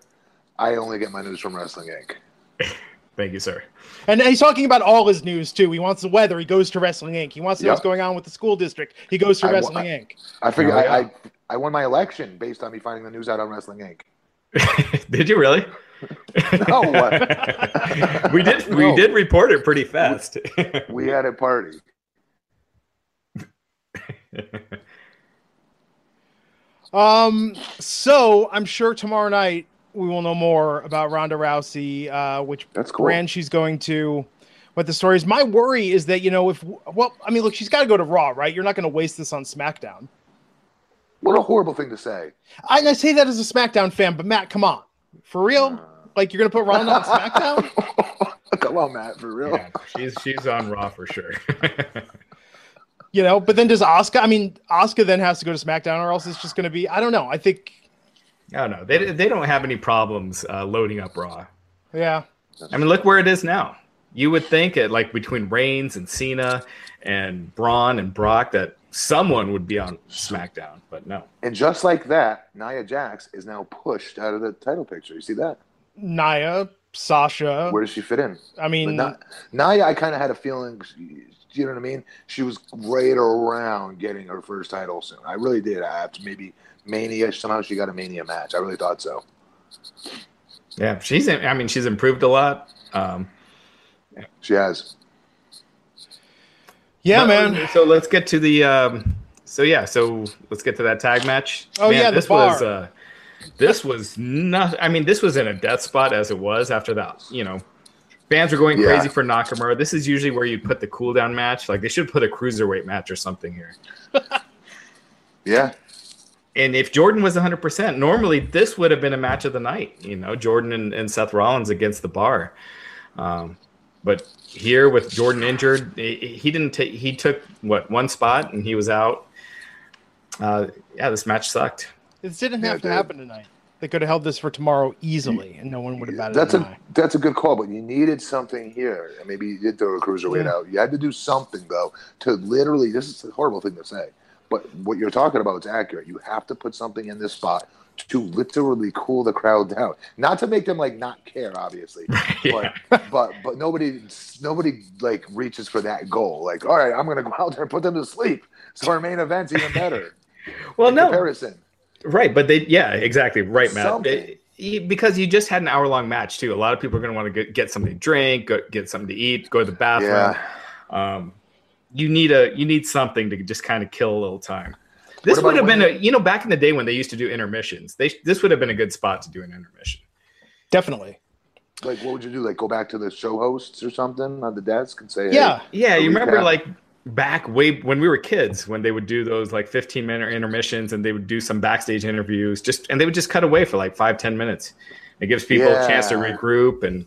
I only get my news from Wrestling Inc. Thank you, sir. And he's talking about all his news too. He wants the weather. He goes to Wrestling Inc. He wants to know what's going on with the school district. He goes to I, Wrestling I, Inc. I figure oh, yeah. I, I I won my election based on me finding the news out on Wrestling Inc. did you really? no, what? we did. We did report it pretty fast. we had a party. um. So I'm sure tomorrow night we will know more about Ronda Rousey, uh, which That's cool. brand she's going to. What the story is. My worry is that you know if well, I mean, look, she's got to go to Raw, right? You're not going to waste this on SmackDown. What a horrible thing to say. I, I say that as a SmackDown fan, but Matt, come on, for real? Uh, like you're gonna put Ronda on SmackDown? come on, Matt, for real. Yeah, she's she's on Raw for sure. you know, but then does Asuka? I mean, Asuka then has to go to SmackDown, or else it's just gonna be. I don't know. I think. I don't know. They they don't have any problems uh, loading up Raw. Yeah. I mean, look where it is now. You would think it like between Reigns and Cena and Braun and Brock that someone would be on SmackDown, but no. And just like that, Nia Jax is now pushed out of the title picture. You see that? Nia, Sasha. Where does she fit in? I mean, not, Nia, I kind of had a feeling. You know what I mean? She was right around getting her first title soon. I really did. After maybe Mania, somehow she got a Mania match. I really thought so. Yeah, she's. I mean, she's improved a lot. Um, she has. Yeah, man. So let's get to the. Um, so yeah, so let's get to that tag match. Oh man, yeah, this bar. was. Uh, this was not. I mean, this was in a death spot as it was after that. You know, fans were going yeah. crazy for Nakamura. This is usually where you put the cool down match. Like they should put a cruiserweight match or something here. yeah. And if Jordan was 100%, normally this would have been a match of the night. You know, Jordan and, and Seth Rollins against the bar. Um, but here with Jordan injured, he didn't take. He took what one spot and he was out. Uh, yeah, this match sucked. This didn't have yeah, to happen tonight. They could have held this for tomorrow easily, and no one would have batted that's an a eye. That's a good call, but you needed something here. Maybe you did throw a cruiserweight yeah. out. You had to do something though to literally. This is a horrible thing to say, but what you're talking about is accurate. You have to put something in this spot to literally cool the crowd down, not to make them like not care, obviously, yeah. but but but nobody nobody like reaches for that goal. Like, all right, I'm gonna go out there and put them to sleep, so our main event's even better. well, no comparison. Right, but they yeah, exactly right, Matt. It, because you just had an hour long match too. A lot of people are going to want to get, get something to drink, go, get something to eat, go to the bathroom. Yeah. Um, you need a you need something to just kind of kill a little time. This would have been a you know back in the day when they used to do intermissions. They this would have been a good spot to do an intermission. Definitely. Like what would you do? Like go back to the show hosts or something on the desk and say, yeah, hey, yeah. You remember like back way when we were kids when they would do those like 15 minute intermissions and they would do some backstage interviews just and they would just cut away for like five ten minutes it gives people yeah. a chance to regroup and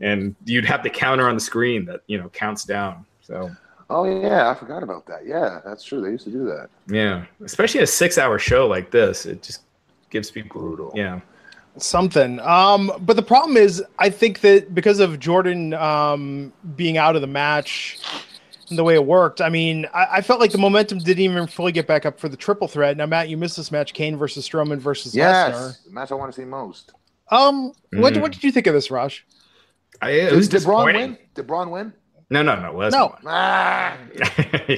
and you'd have the counter on the screen that you know counts down so oh yeah i forgot about that yeah that's true they used to do that yeah especially a six hour show like this it just gives people brutal yeah something um but the problem is i think that because of jordan um being out of the match the way it worked. I mean, I, I, felt like the momentum didn't even fully get back up for the triple threat. Now, Matt, you missed this match: Kane versus Strowman versus yes, Lesnar. the match I want to see most. Um, mm. what what did you think of this, Raj? I, it was did, did Braun win? Did Braun win? No, no, no. Lesnar. No. Ah.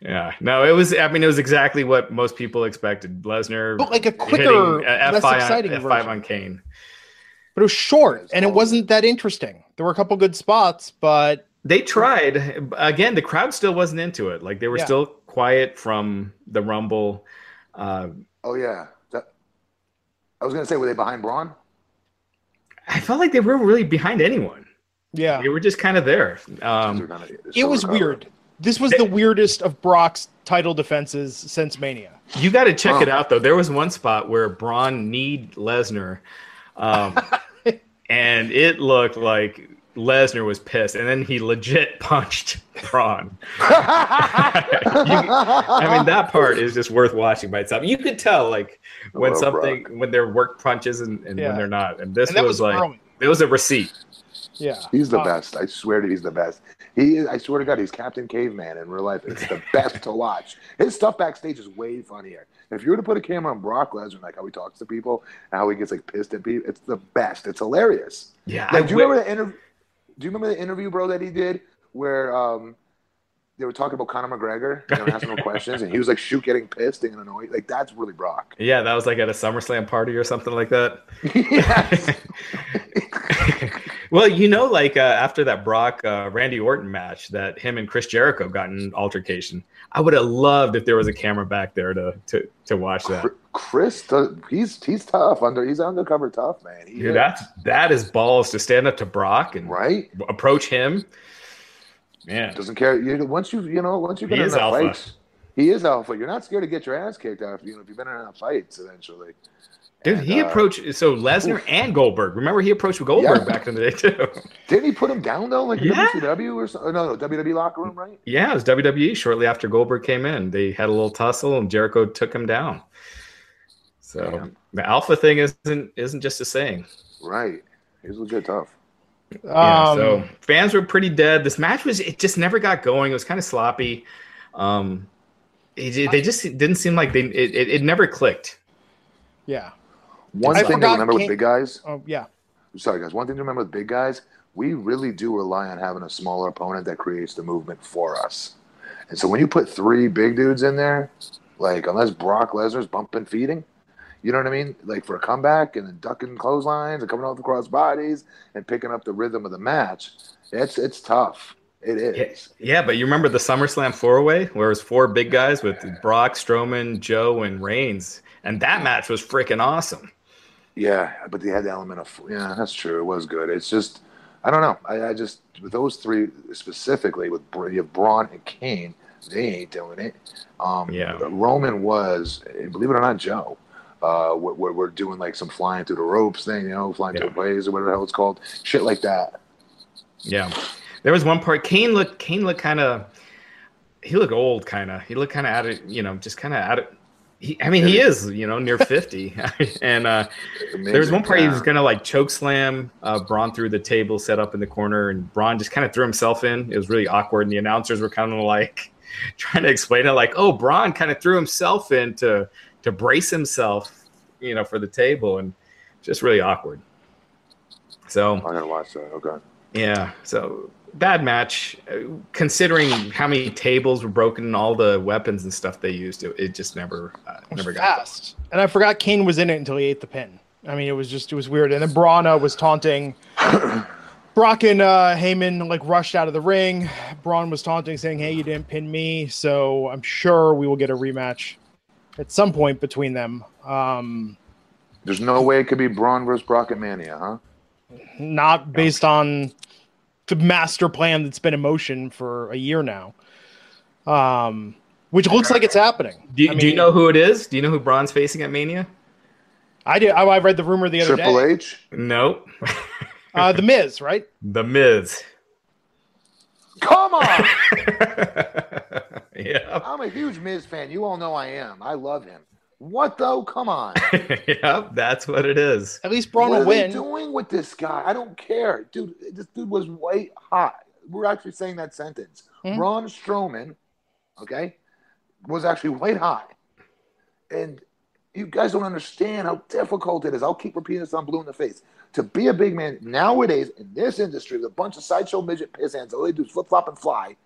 yeah, no. It was. I mean, it was exactly what most people expected. Lesnar, but like a quicker, less F5 exciting on, F5 on Kane. But it was short, and it wasn't that interesting. There were a couple good spots, but they tried again. The crowd still wasn't into it. Like they were yeah. still quiet from the Rumble. Uh, oh yeah, that, I was gonna say, were they behind Braun? I felt like they weren't really behind anyone. Yeah, they were just kind of there. Um, it was weird. This was the weirdest of Brock's title defenses since Mania. You got to check oh. it out though. There was one spot where Braun kneed Lesnar, um, and it looked like Lesnar was pissed, and then he legit punched Braun. I mean, that part is just worth watching by itself. You could tell, like, when something Brock. when they're work punches and, and yeah. when they're not. And this and was, was, like early. it was a receipt. Yeah, he's the uh, best. I swear to you, he's the best. He is. I swear to God, he's Captain Caveman in real life. It's the best to watch. His stuff backstage is way funnier. If you were to put a camera on Brock Lesnar, like how he talks to people, and how he gets like pissed at people, it's the best. It's hilarious. Yeah. Like, do you remember the interview? do you remember the interview, bro, that he did where um, they were talking about Conor McGregor and asking him questions, and he was like shoot getting pissed and annoyed. Like that's really Brock. Yeah, that was like at a SummerSlam party or something like that. well, you know, like uh, after that Brock uh, Randy Orton match, that him and Chris Jericho got an altercation. I would have loved if there was a camera back there to to to watch that. Chris, he's he's tough under he's undercover tough man. He Dude, that's that is balls to stand up to Brock and right approach him. Man, doesn't care. You once you you know once you get in that fight, he is alpha. You're not scared to get your ass kicked out. You know if you've been in enough fights eventually. Dude, and, he uh, approached so Lesnar and Goldberg. Remember, he approached Goldberg yeah. back in the day too. Didn't he put him down though, like yeah. WCW or something? No, no, WWE locker room, right? Yeah, it was WWE. Shortly after Goldberg came in, they had a little tussle, and Jericho took him down. So yeah. the alpha thing isn't isn't just a saying. Right, he's a legit tough. Yeah, um, so fans were pretty dead. This match was it just never got going. It was kind of sloppy. Um, it, they just didn't seem like they it, it, it never clicked. Yeah. One I thing to remember with big guys. Oh yeah. Sorry guys. One thing to remember with big guys, we really do rely on having a smaller opponent that creates the movement for us. And so when you put three big dudes in there, like unless Brock Lesnar's bumping feeding, you know what I mean? Like for a comeback and then ducking clotheslines and coming off the cross bodies and picking up the rhythm of the match. It's it's tough. It is. Yeah, but you remember the SummerSlam four way where it was four big guys with Brock, Strowman, Joe, and Reigns, and that match was freaking awesome. Yeah, but they had the element of yeah, that's true. It was good. It's just I don't know. I, I just with those three specifically with you have Braun and Kane, they ain't doing it. Um, yeah, Roman was believe it or not, Joe. Uh, we're, we're doing like some flying through the ropes thing, you know, flying yeah. through the blaze or whatever the hell it's called, shit like that. Yeah, there was one part. Kane looked. Kane looked kind of. He looked old, kind of. He looked kind of out of. You know, just kind of out of. He, I mean, he is, you know, near 50. and uh, there was one part he was going to like choke slam uh, Braun through the table set up in the corner, and Braun just kind of threw himself in. It was really awkward. And the announcers were kind of like trying to explain it, like, oh, Braun kind of threw himself in to, to brace himself, you know, for the table. And just really awkward. So I'm going to watch that. Okay. Yeah. So bad match, uh, considering how many tables were broken and all the weapons and stuff they used. It, it just never, uh, never got fast. And I forgot Kane was in it until he ate the pin. I mean, it was just it was weird. And then Braun was taunting. Brock and uh, Heyman like rushed out of the ring. Braun was taunting, saying, "Hey, you didn't pin me." So I'm sure we will get a rematch at some point between them. Um, There's no way it could be Braun versus Brock at Mania, huh? Not based on the master plan that's been in motion for a year now. Um, which looks like it's happening. Do, you, mean, do you know who it is? Do you know who Braun's facing at Mania? I did. I, I read the rumor the other Triple day. H. Nope. uh, the Miz, right? The Miz. Come on. yeah. I'm a huge Miz fan. You all know I am. I love him. What though? Come on. yep, that's what it is. At least Braun will win. What are you doing with this guy? I don't care, dude. This dude was white hot. We're actually saying that sentence. Mm-hmm. Braun Strowman, okay, was actually white hot, and you guys don't understand how difficult it is. I'll keep repeating this on Blue in the Face. To be a big man nowadays in this industry with a bunch of sideshow midget piss hands, all they do is flip flop and fly.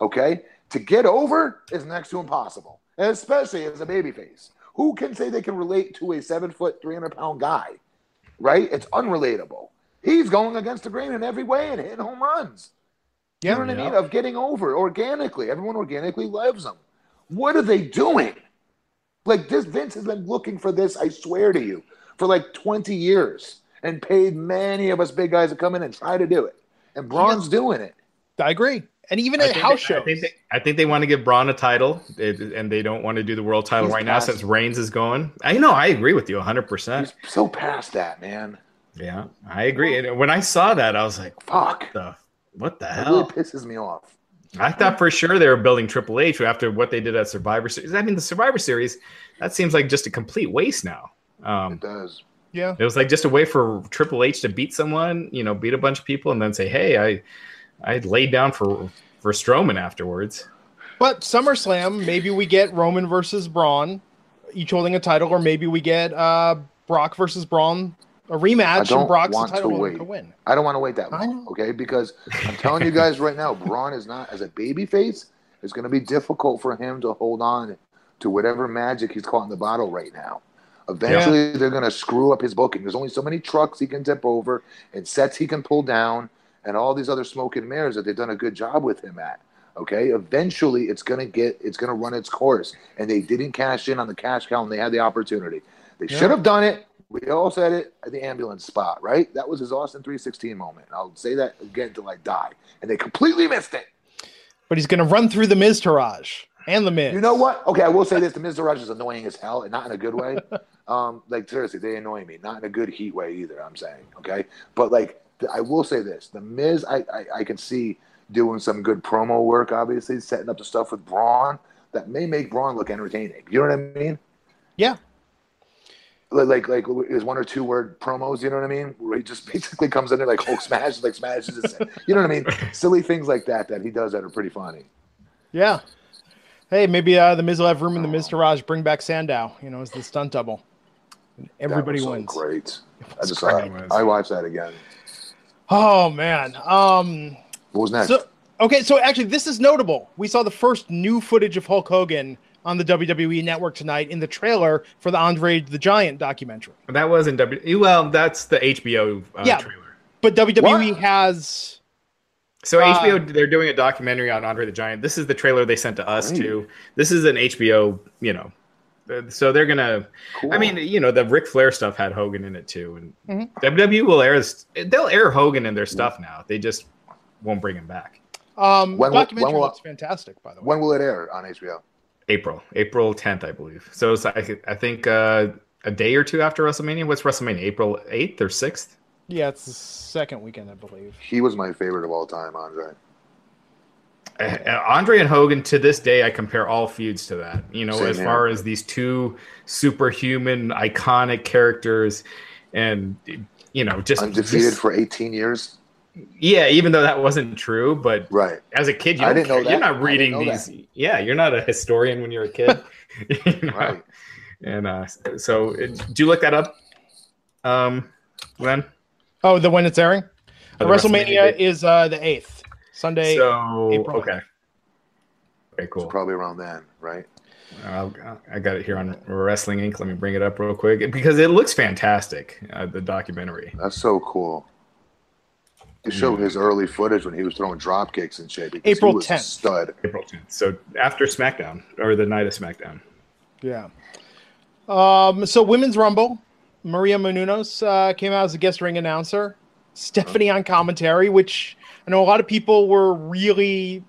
Okay, to get over is next to impossible, and especially as a babyface. Who can say they can relate to a seven foot, 300 pound guy? Right? It's unrelatable. He's going against the grain in every way and hitting home runs. You know what yeah. I mean? Of getting over organically. Everyone organically loves him. What are they doing? Like this, Vince has been looking for this, I swear to you, for like 20 years and paid many of us big guys to come in and try to do it. And Braun's yeah. doing it. I agree and even at house they, shows. I think, they, I think they want to give Braun a title, and they don't want to do the world title He's right now since Reigns is going. I know, I agree with you 100. percent So past that, man. Yeah, I agree. And when I saw that, I was like, "Fuck what the, what the hell?" Really pisses me off. I thought for sure they were building Triple H after what they did at Survivor Series. I mean, the Survivor Series that seems like just a complete waste now. Um, it does. Yeah, it was like just a way for Triple H to beat someone, you know, beat a bunch of people, and then say, "Hey, I." I laid down for for Strowman afterwards. But SummerSlam, maybe we get Roman versus Braun, each holding a title, or maybe we get uh, Brock versus Braun, a rematch, and Brock's the title to wait. to win. I don't want to wait that long, okay? Because I'm telling you guys right now, Braun is not as a baby face. It's going to be difficult for him to hold on to whatever magic he's caught in the bottle right now. Eventually, yeah. they're going to screw up his booking. There's only so many trucks he can tip over and sets he can pull down and all these other smoke and mirrors that they've done a good job with him at. Okay, eventually it's gonna get it's gonna run its course, and they didn't cash in on the cash cow, and they had the opportunity. They yeah. should have done it. We all said it at the ambulance spot, right? That was his Austin 316 moment. I'll say that again until I die, and they completely missed it. But he's gonna run through the Miztourage and the Miz. You know what? Okay, I will say this: the Miztourage is annoying as hell, and not in a good way. um, like seriously, they annoy me, not in a good heat way either. I'm saying, okay, but like I will say this: the Miz, I, I, I can see doing some good promo work. Obviously, setting up the stuff with Braun that may make Braun look entertaining. You know what I mean? Yeah. Like like is one or two word promos. You know what I mean? Where he just basically comes in there like Hulk smash, like smashes. His, you know what I mean? Silly things like that that he does that are pretty funny. Yeah. Hey, maybe uh, the Miz will have room in the Miztourage. Bring back Sandow. You know, as the stunt double. Everybody so wins. Great. I just I, I watched that again. Oh man. Um, what was next? So, okay, so actually, this is notable. We saw the first new footage of Hulk Hogan on the WWE Network tonight in the trailer for the Andre the Giant documentary. That wasn't W. Well, that's the HBO uh, yeah, trailer. But WWE what? has So uh, HBO, they're doing a documentary on Andre the Giant. This is the trailer they sent to us too. This is an HBO, you know. So they're gonna. Cool. I mean, you know, the Ric Flair stuff had Hogan in it too, and mm-hmm. WWE will air. They'll air Hogan in their stuff now. They just won't bring him back. Um, when, documentary when will, looks fantastic, by the way. When will it air on HBO? April, April 10th, I believe. So it's, I, I think uh, a day or two after WrestleMania. What's WrestleMania? April 8th or 6th? Yeah, it's the second weekend, I believe. He was my favorite of all time, Andre. Uh, Andre and Hogan to this day, I compare all feuds to that. You know, Same as here. far as these two superhuman, iconic characters, and you know, just undefeated just, for 18 years. Yeah, even though that wasn't true, but right as a kid, you I didn't care. know that. You're not reading these. That. Yeah, you're not a historian when you're a kid. you know? Right. And uh, so, it, do you look that up, um, Glenn? Oh, the when it's airing. Oh, WrestleMania, WrestleMania is uh, the eighth Sunday. So April. okay. Okay, cool. So probably around then, right? I got it here on Wrestling Inc. Let me bring it up real quick because it looks fantastic. Uh, the documentary. That's so cool. To show his early footage when he was throwing drop kicks and shit. April tenth, stud. April tenth. So after SmackDown or the night of SmackDown. Yeah. Um. So Women's Rumble, Maria Menounos uh, came out as a guest ring announcer. Stephanie on commentary, which I know a lot of people were really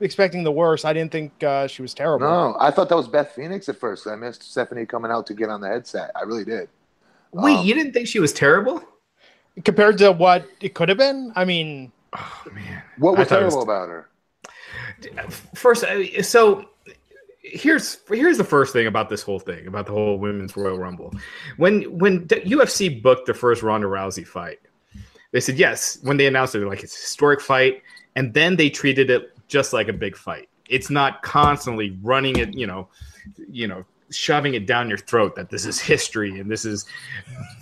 expecting the worst. I didn't think uh, she was terrible. No, I thought that was Beth Phoenix at first. I missed Stephanie coming out to get on the headset. I really did. Wait, um, you didn't think she was terrible? compared to what it could have been. I mean, oh man, what was terrible was... about her? First, so here's here's the first thing about this whole thing about the whole women's Royal Rumble. When when UFC booked the first Ronda Rousey fight, they said yes. When they announced it, like it's a historic fight, and then they treated it just like a big fight. It's not constantly running it, you know, you know, shoving it down your throat that this is history and this is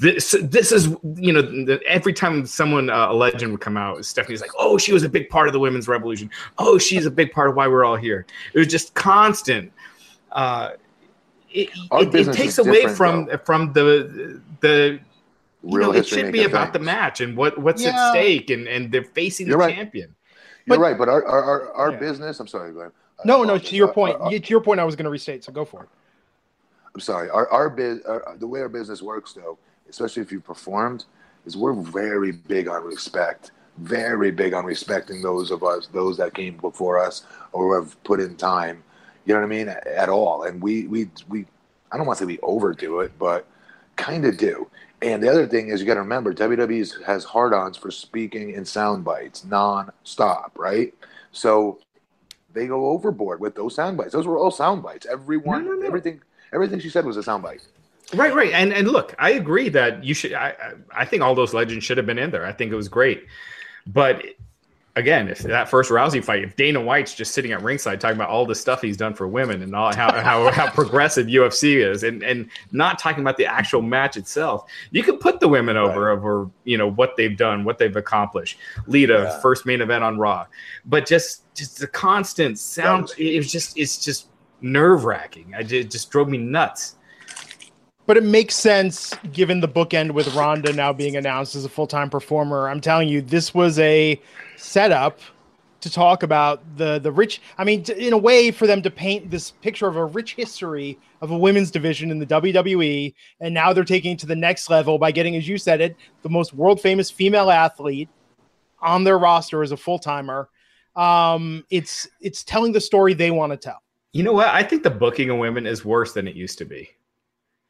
this this is you know every time someone uh, a legend would come out stephanie's like oh she was a big part of the women's revolution oh she's a big part of why we're all here it was just constant uh, it, it, it, takes away from though. from the the you know, it should be about the match and what what's yeah. at stake and and they're facing You're the right. champion you're but, right, but our our, our, our yeah. business. I'm sorry, Glenn. No, no. To your point, uh, uh, to your point, I was going to restate. So go for it. I'm sorry. Our our, biz, our the way our business works, though, especially if you performed, is we're very big on respect. Very big on respecting those of us, those that came before us or have put in time. You know what I mean? At all, and we we we. I don't want to say we overdo it, but kind of do. And the other thing is, you got to remember, WWE has hard-ons for speaking in sound bites non-stop, right? So they go overboard with those sound bites. Those were all sound bites. Everyone, no, no, no. everything Everything she said was a sound bite. Right, right, and and look, I agree that you should. I I think all those legends should have been in there. I think it was great, but again, if that first Rousey fight, if Dana White's just sitting at ringside talking about all the stuff he's done for women and all how how, how progressive UFC is, and and not talking about the actual match itself, you could put the women over right. over you know what they've done, what they've accomplished. Lita, yeah. first main event on Raw, but just just the constant sound. It was just it's just nerve wracking. I it just drove me nuts. But it makes sense given the bookend with Ronda now being announced as a full time performer. I'm telling you, this was a setup to talk about the the rich. I mean, in a way, for them to paint this picture of a rich history of a women's division in the WWE, and now they're taking it to the next level by getting, as you said it, the most world famous female athlete on their roster as a full timer. Um, it's it's telling the story they want to tell. You know what? I think the booking of women is worse than it used to be.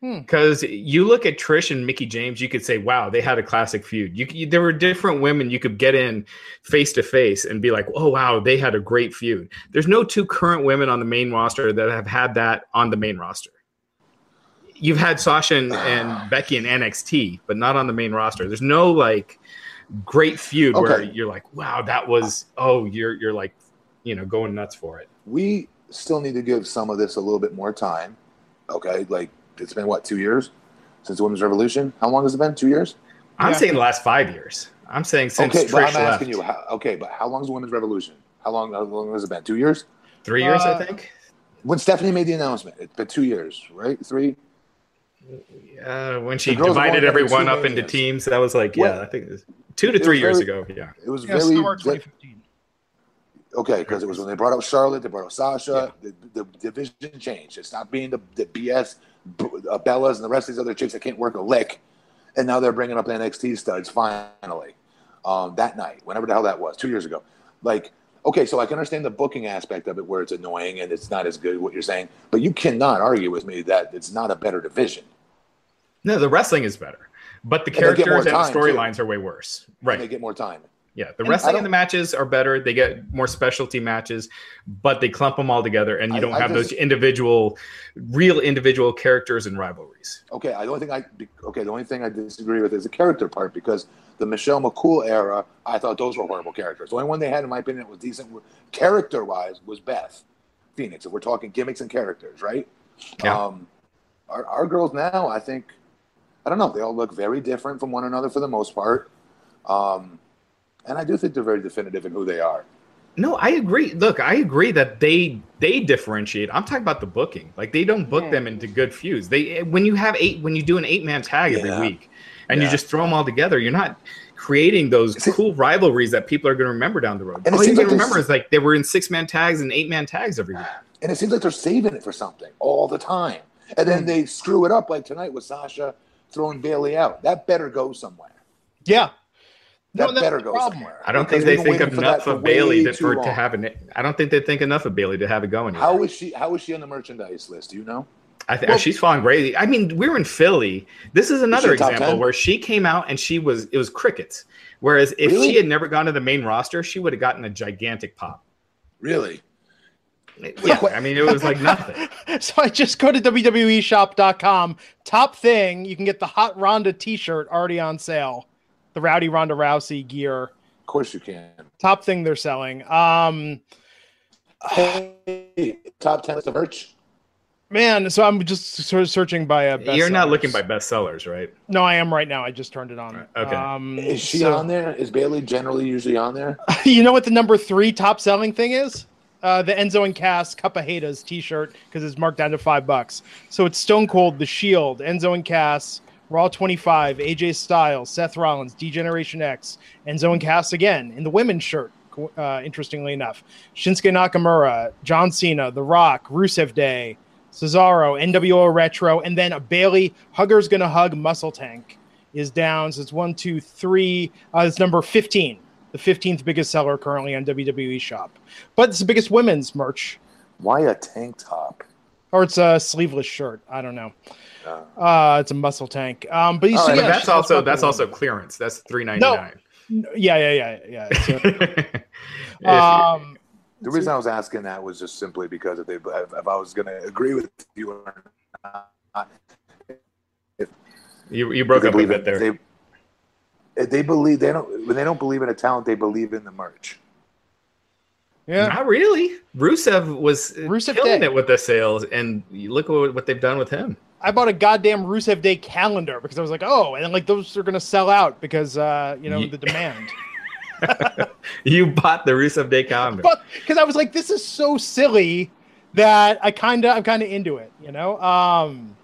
Because hmm. you look at Trish and Mickie James, you could say, "Wow, they had a classic feud." You, you, there were different women you could get in face to face and be like, "Oh, wow, they had a great feud." There's no two current women on the main roster that have had that on the main roster. You've had Sasha and, and Becky in NXT, but not on the main roster. There's no like great feud okay. where you're like, "Wow, that was." Oh, you're you're like, you know, going nuts for it. We still need to give some of this a little bit more time. Okay, like it's been what two years since the women's revolution? How long has it been? Two years? I'm yeah. saying the last five years. I'm saying since okay, Trish but I'm left. asking you. How, okay, but how long is the women's revolution? How long? How long has it been? Two years? Three years, uh, I think. When Stephanie made the announcement, it's been two years, right? Three. Uh, when she divided everyone up into teams, that was like, yeah, I think two to three years very, ago. Yeah, it was yeah, very. 2015. Okay, because it was when they brought up Charlotte, they brought up Sasha. Yeah. The, the, division changed. It's not being the, the BS uh, Bellas and the rest of these other chicks that can't work a lick, and now they're bringing up the NXT studs finally. Um, that night, whenever the hell that was, two years ago. Like, okay, so I can understand the booking aspect of it, where it's annoying and it's not as good what you're saying, but you cannot argue with me that it's not a better division. No, the wrestling is better, but the characters and, and the storylines are way worse. Right, and they get more time. Yeah, the wrestling and the matches are better. They get more specialty matches, but they clump them all together, and you don't I, I have just, those individual, real individual characters and rivalries. Okay, I don't think I. Okay, the only thing I disagree with is the character part because the Michelle McCool era, I thought those were horrible characters. The only one they had, in my opinion, that was decent character wise was Beth Phoenix. If we're talking gimmicks and characters, right? Yeah. Um, our, our girls now, I think, I don't know, they all look very different from one another for the most part. Um, and I do think they're very definitive in who they are. No, I agree. Look, I agree that they they differentiate. I'm talking about the booking. Like they don't book yeah. them into good feuds. They when you have eight when you do an eight man tag every yeah. week and yeah. you just throw them all together, you're not creating those cool rivalries that people are going to remember down the road. And all you like remember is like they were in six man tags and eight man tags every week. And it seems like they're saving it for something all the time. And then hmm. they screw it up like tonight with Sasha throwing Bayley out. That better go somewhere. Yeah, that no, better go somewhere. I don't think they think enough of Bayley to, for to have an. I don't think they think enough of Bayley to have it going. How is she? How is she on the merchandise list? Do you know? I think well, she's falling great. I mean, we were in Philly. This is another is example where she came out and she was it was crickets. Whereas if really? she had never gone to the main roster, she would have gotten a gigantic pop. Really? Yeah, I mean, it was like nothing. so I just go to WWEshop.com. Top thing, you can get the Hot Ronda t shirt already on sale the Rowdy Ronda Rousey gear. Of course you can. Top thing they're selling. Um, hey, top ten list of merch. Man, so I'm just sort of searching by uh, You're not looking by bestsellers, right? No, I am right now. I just turned it on. Okay. Um, is she so, on there? Is Bayley generally usually on there? you know what the number three top selling thing is? Uh, the Enzo and Cass Cup of Haters T-shirt because it's marked down to five bucks. So it's Stone Cold, The Shield, Enzo and Cass, Raw 25, AJ Styles, Seth Rollins, D-Generation X, and Zoe Cass again in the women's shirt. Uh, interestingly enough, Shinsuke Nakamura, John Cena, The Rock, Rusev Day, Cesaro, NWO Retro, and then a Bayley Hugger's Gonna Hug Muscle Tank is down. So it's one, two, three. Uh, it's number 15, the 15th biggest seller currently on WWE Shop. But it's the biggest women's merch. Why a tank top? Or it's a sleeveless shirt. I don't know. Uh, it's a muscle tank. Um, but you see, yeah, that's also that's also clearance. That's three ninety nine. No, yeah, yeah, yeah, yeah. um, the reason I was asking that was just simply because if they if, if I was going to agree with you or not. If, you you broke up a bit there. They, they believe they don't when they don't believe in a talent, they believe in the merch. Yeah, not really. Rusev was Rusev killing Day. it with the sales, and look what, what they've done with him. I bought a goddamn Rusev Day calendar because I was like, oh, and like those are gonna sell out because uh, you know the demand. you bought the Rusev Day calendar because I was like, this is so silly that I kind of I'm kind of into it, you know. Um,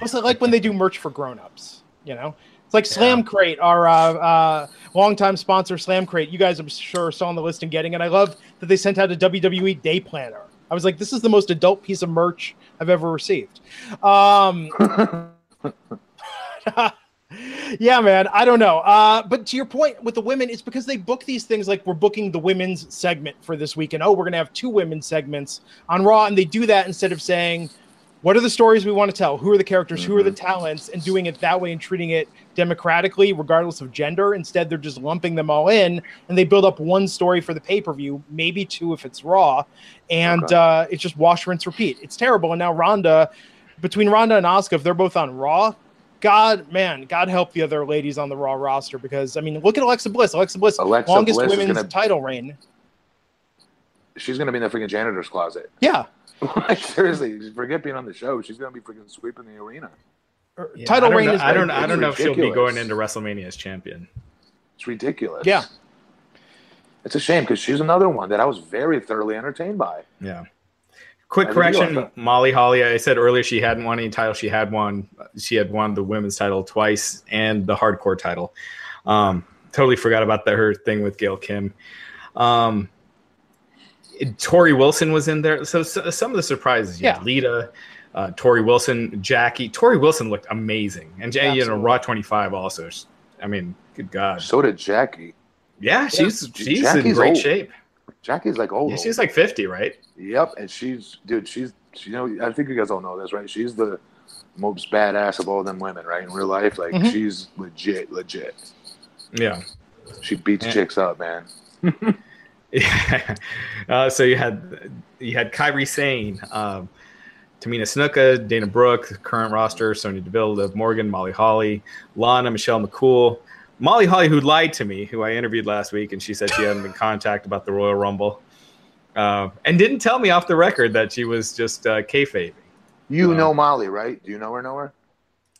also, like when they do merch for grown-ups, you know. It's like Slam yeah. Crate, our uh, uh, longtime sponsor, Slam Crate. You guys, I'm sure, saw on the list and getting it. I love that they sent out a WWE Day Planner. I was like, this is the most adult piece of merch I've ever received. Um, yeah, man, I don't know. Uh, but to your point with the women, it's because they book these things like we're booking the women's segment for this week, and oh, we're gonna have two women's segments on Raw, and they do that instead of saying what are the stories we want to tell? Who are the characters? Mm-hmm. Who are the mm-hmm. talents? And doing it that way and treating it democratically, regardless of gender. Instead, they're just lumping them all in and they build up one story for the pay per view, maybe two if it's Raw. And okay. uh, it's just wash, rinse, repeat. It's terrible. And now Ronda, between Ronda and Asuka, if they're both on Raw, God, man, God help the other ladies on the Raw roster because I mean, look at Alexa Bliss. Alexa Bliss, Alexa longest Bliss women's gonna, title reign. She's going to be in the freaking janitor's closet. Yeah, like seriously, forget being on the show. She's gonna be freaking sweeping the arena. Yeah, title reign is. I don't. I don't know if she'll be going into WrestleMania as champion. It's ridiculous. Yeah, it's a shame because she's another one that I was very thoroughly entertained by. Yeah. Quick correction, Molly Holly. I said earlier she hadn't won any title. She had won. She had won the women's title twice and the hardcore title. Um, totally forgot about the, her thing with Gail Kim. Um, Torrie Wilson was in there. So, so some of the surprises, yeah, Lita, uh, Torrie Wilson, Jackie. Torrie Wilson looked amazing, and Absolutely. you know Raw 25 also. I mean, good God. So did Jackie. Yeah, she's yeah. she's Jackie's in great old. shape. Jackie's like old. Yeah, she's like 50, right? Yep, and she's dude. She's you know I think you guys all know this, right? She's the most badass of all them women, right? In real life, like mm-hmm. she's legit, legit. Yeah, she beats yeah. chicks up, man. yeah. Uh, so you had you had Kairi Sane, um, Tamina Snuka, Dana Brooke, current roster, Sonya Deville, Liv Morgan, Molly Holly, Lana, Michelle McCool, Molly Holly, who lied to me, who I interviewed last week, and she said she hadn't been contacted about the Royal Rumble, uh, and didn't tell me off the record that she was just uh, kayfabing. You um, know Molly, right? Do you know her? Know her?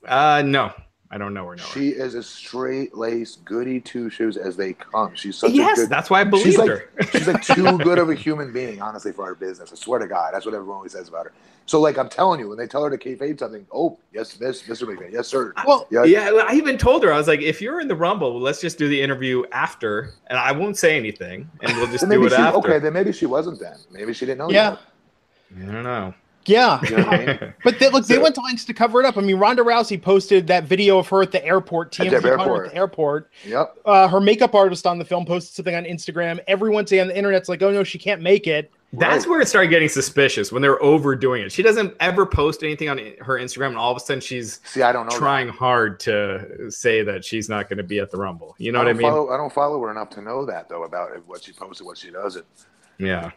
Uh, no. I don't know her. Know she her. is a straight laced goody two shoes as they come. She's such yes, a good. that's why I believe she's her. Like, she's like too good of a human being, honestly, for our business. I swear to God, that's what everyone always says about her. So, like, I'm telling you, when they tell her to kayfabe something, oh, yes, this, Mr. McMahon, yes, sir. Well, yes. yeah, I even told her I was like, if you're in the Rumble, let's just do the interview after, and I won't say anything, and we'll just do it she, after. Okay, then maybe she wasn't then. Maybe she didn't know. Yeah. Yet. I don't know. Yeah, you know I mean? but they, look, so, they went to lengths to cover it up. I mean, Ronda Rousey posted that video of her at the airport, TMZ at the airport. At the airport. Yep. Uh, her makeup artist on the film posted something on Instagram. Everyone saying on the internet's like, "Oh no, she can't make it." That's right. where it started getting suspicious when they're overdoing it. She doesn't ever post anything on her Instagram, and all of a sudden she's see, I don't know trying that. hard to say that she's not going to be at the Rumble. You know I what I mean? Follow, I don't follow her enough to know that though about what she posted, what she doesn't. Yeah.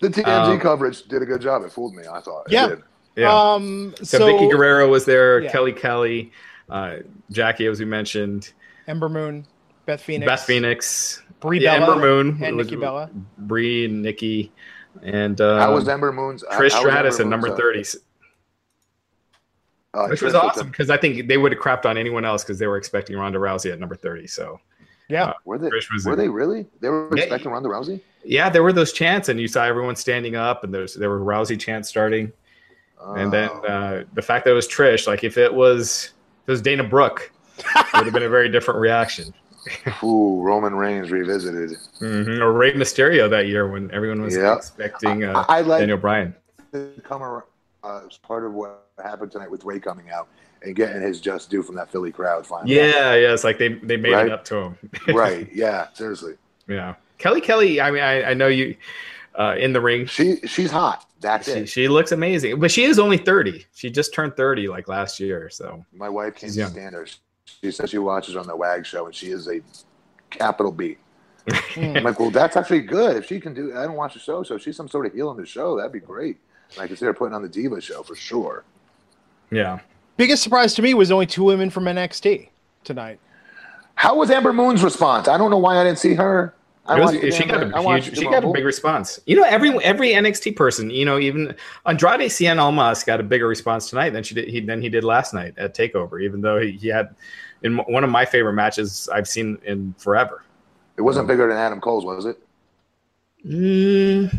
The TMZ um, coverage did a good job. It fooled me. I thought. Yeah. Yeah. Um, so, so Vickie Guerrero was there, yeah. Kelly Kelly, uh, Jackie, as we mentioned, Ember Moon, Beth Phoenix, Beth Phoenix, Brie yeah, Bella, Ember Moon, and Nikki Bella, Brie, and Nikki, and uh, how was Ember Moon's Trish Stratus at number thirty. Uh, which Trish was awesome because I think they would have crapped on anyone else because they were expecting Ronda Rousey at number thirty. So yeah, uh, were they? were a, they really? They were yeah, expecting Ronda Rousey. Yeah, there were those chants, and you saw everyone standing up, and there's there were Rousey chants starting. And then oh. uh, the fact that it was Trish, like if it was if it was Dana Brooke, it would have been a very different reaction. Ooh, Roman Reigns revisited. Mm-hmm. Or Rey Mysterio that year when everyone was yep. expecting uh, I, I like Daniel Bryan. Come around, uh, as part of what happened tonight with Rey coming out and getting his just due from that Philly crowd. Finally, yeah, yeah, it's like they they made right? it up to him. right? Yeah, seriously. Yeah, Kelly Kelly. I mean, I, I know you uh, in the ring. She she's hot. That's she, it. She looks amazing, but she is only thirty. She just turned thirty like last year. So my wife can't stand her. She says she watches on the WAG show, and she is a capital B. I'm like, well, that's actually good. If she can do, I don't watch the show, so if she's some sort of heel on the show, that'd be great. I consider putting on the Diva show for sure. Yeah. Biggest surprise to me was only two women from NXT tonight. How was Ember Moon's response? I don't know why I didn't see her. Was, she got a huge, she got a big response. You know, every every NXT person, you know, even Andrade Cien Almas got a bigger response tonight than she did he, than he did last night at Takeover. Even though he, he had in one of my favorite matches I've seen in forever. It wasn't bigger than Adam Cole's, was it? Mm,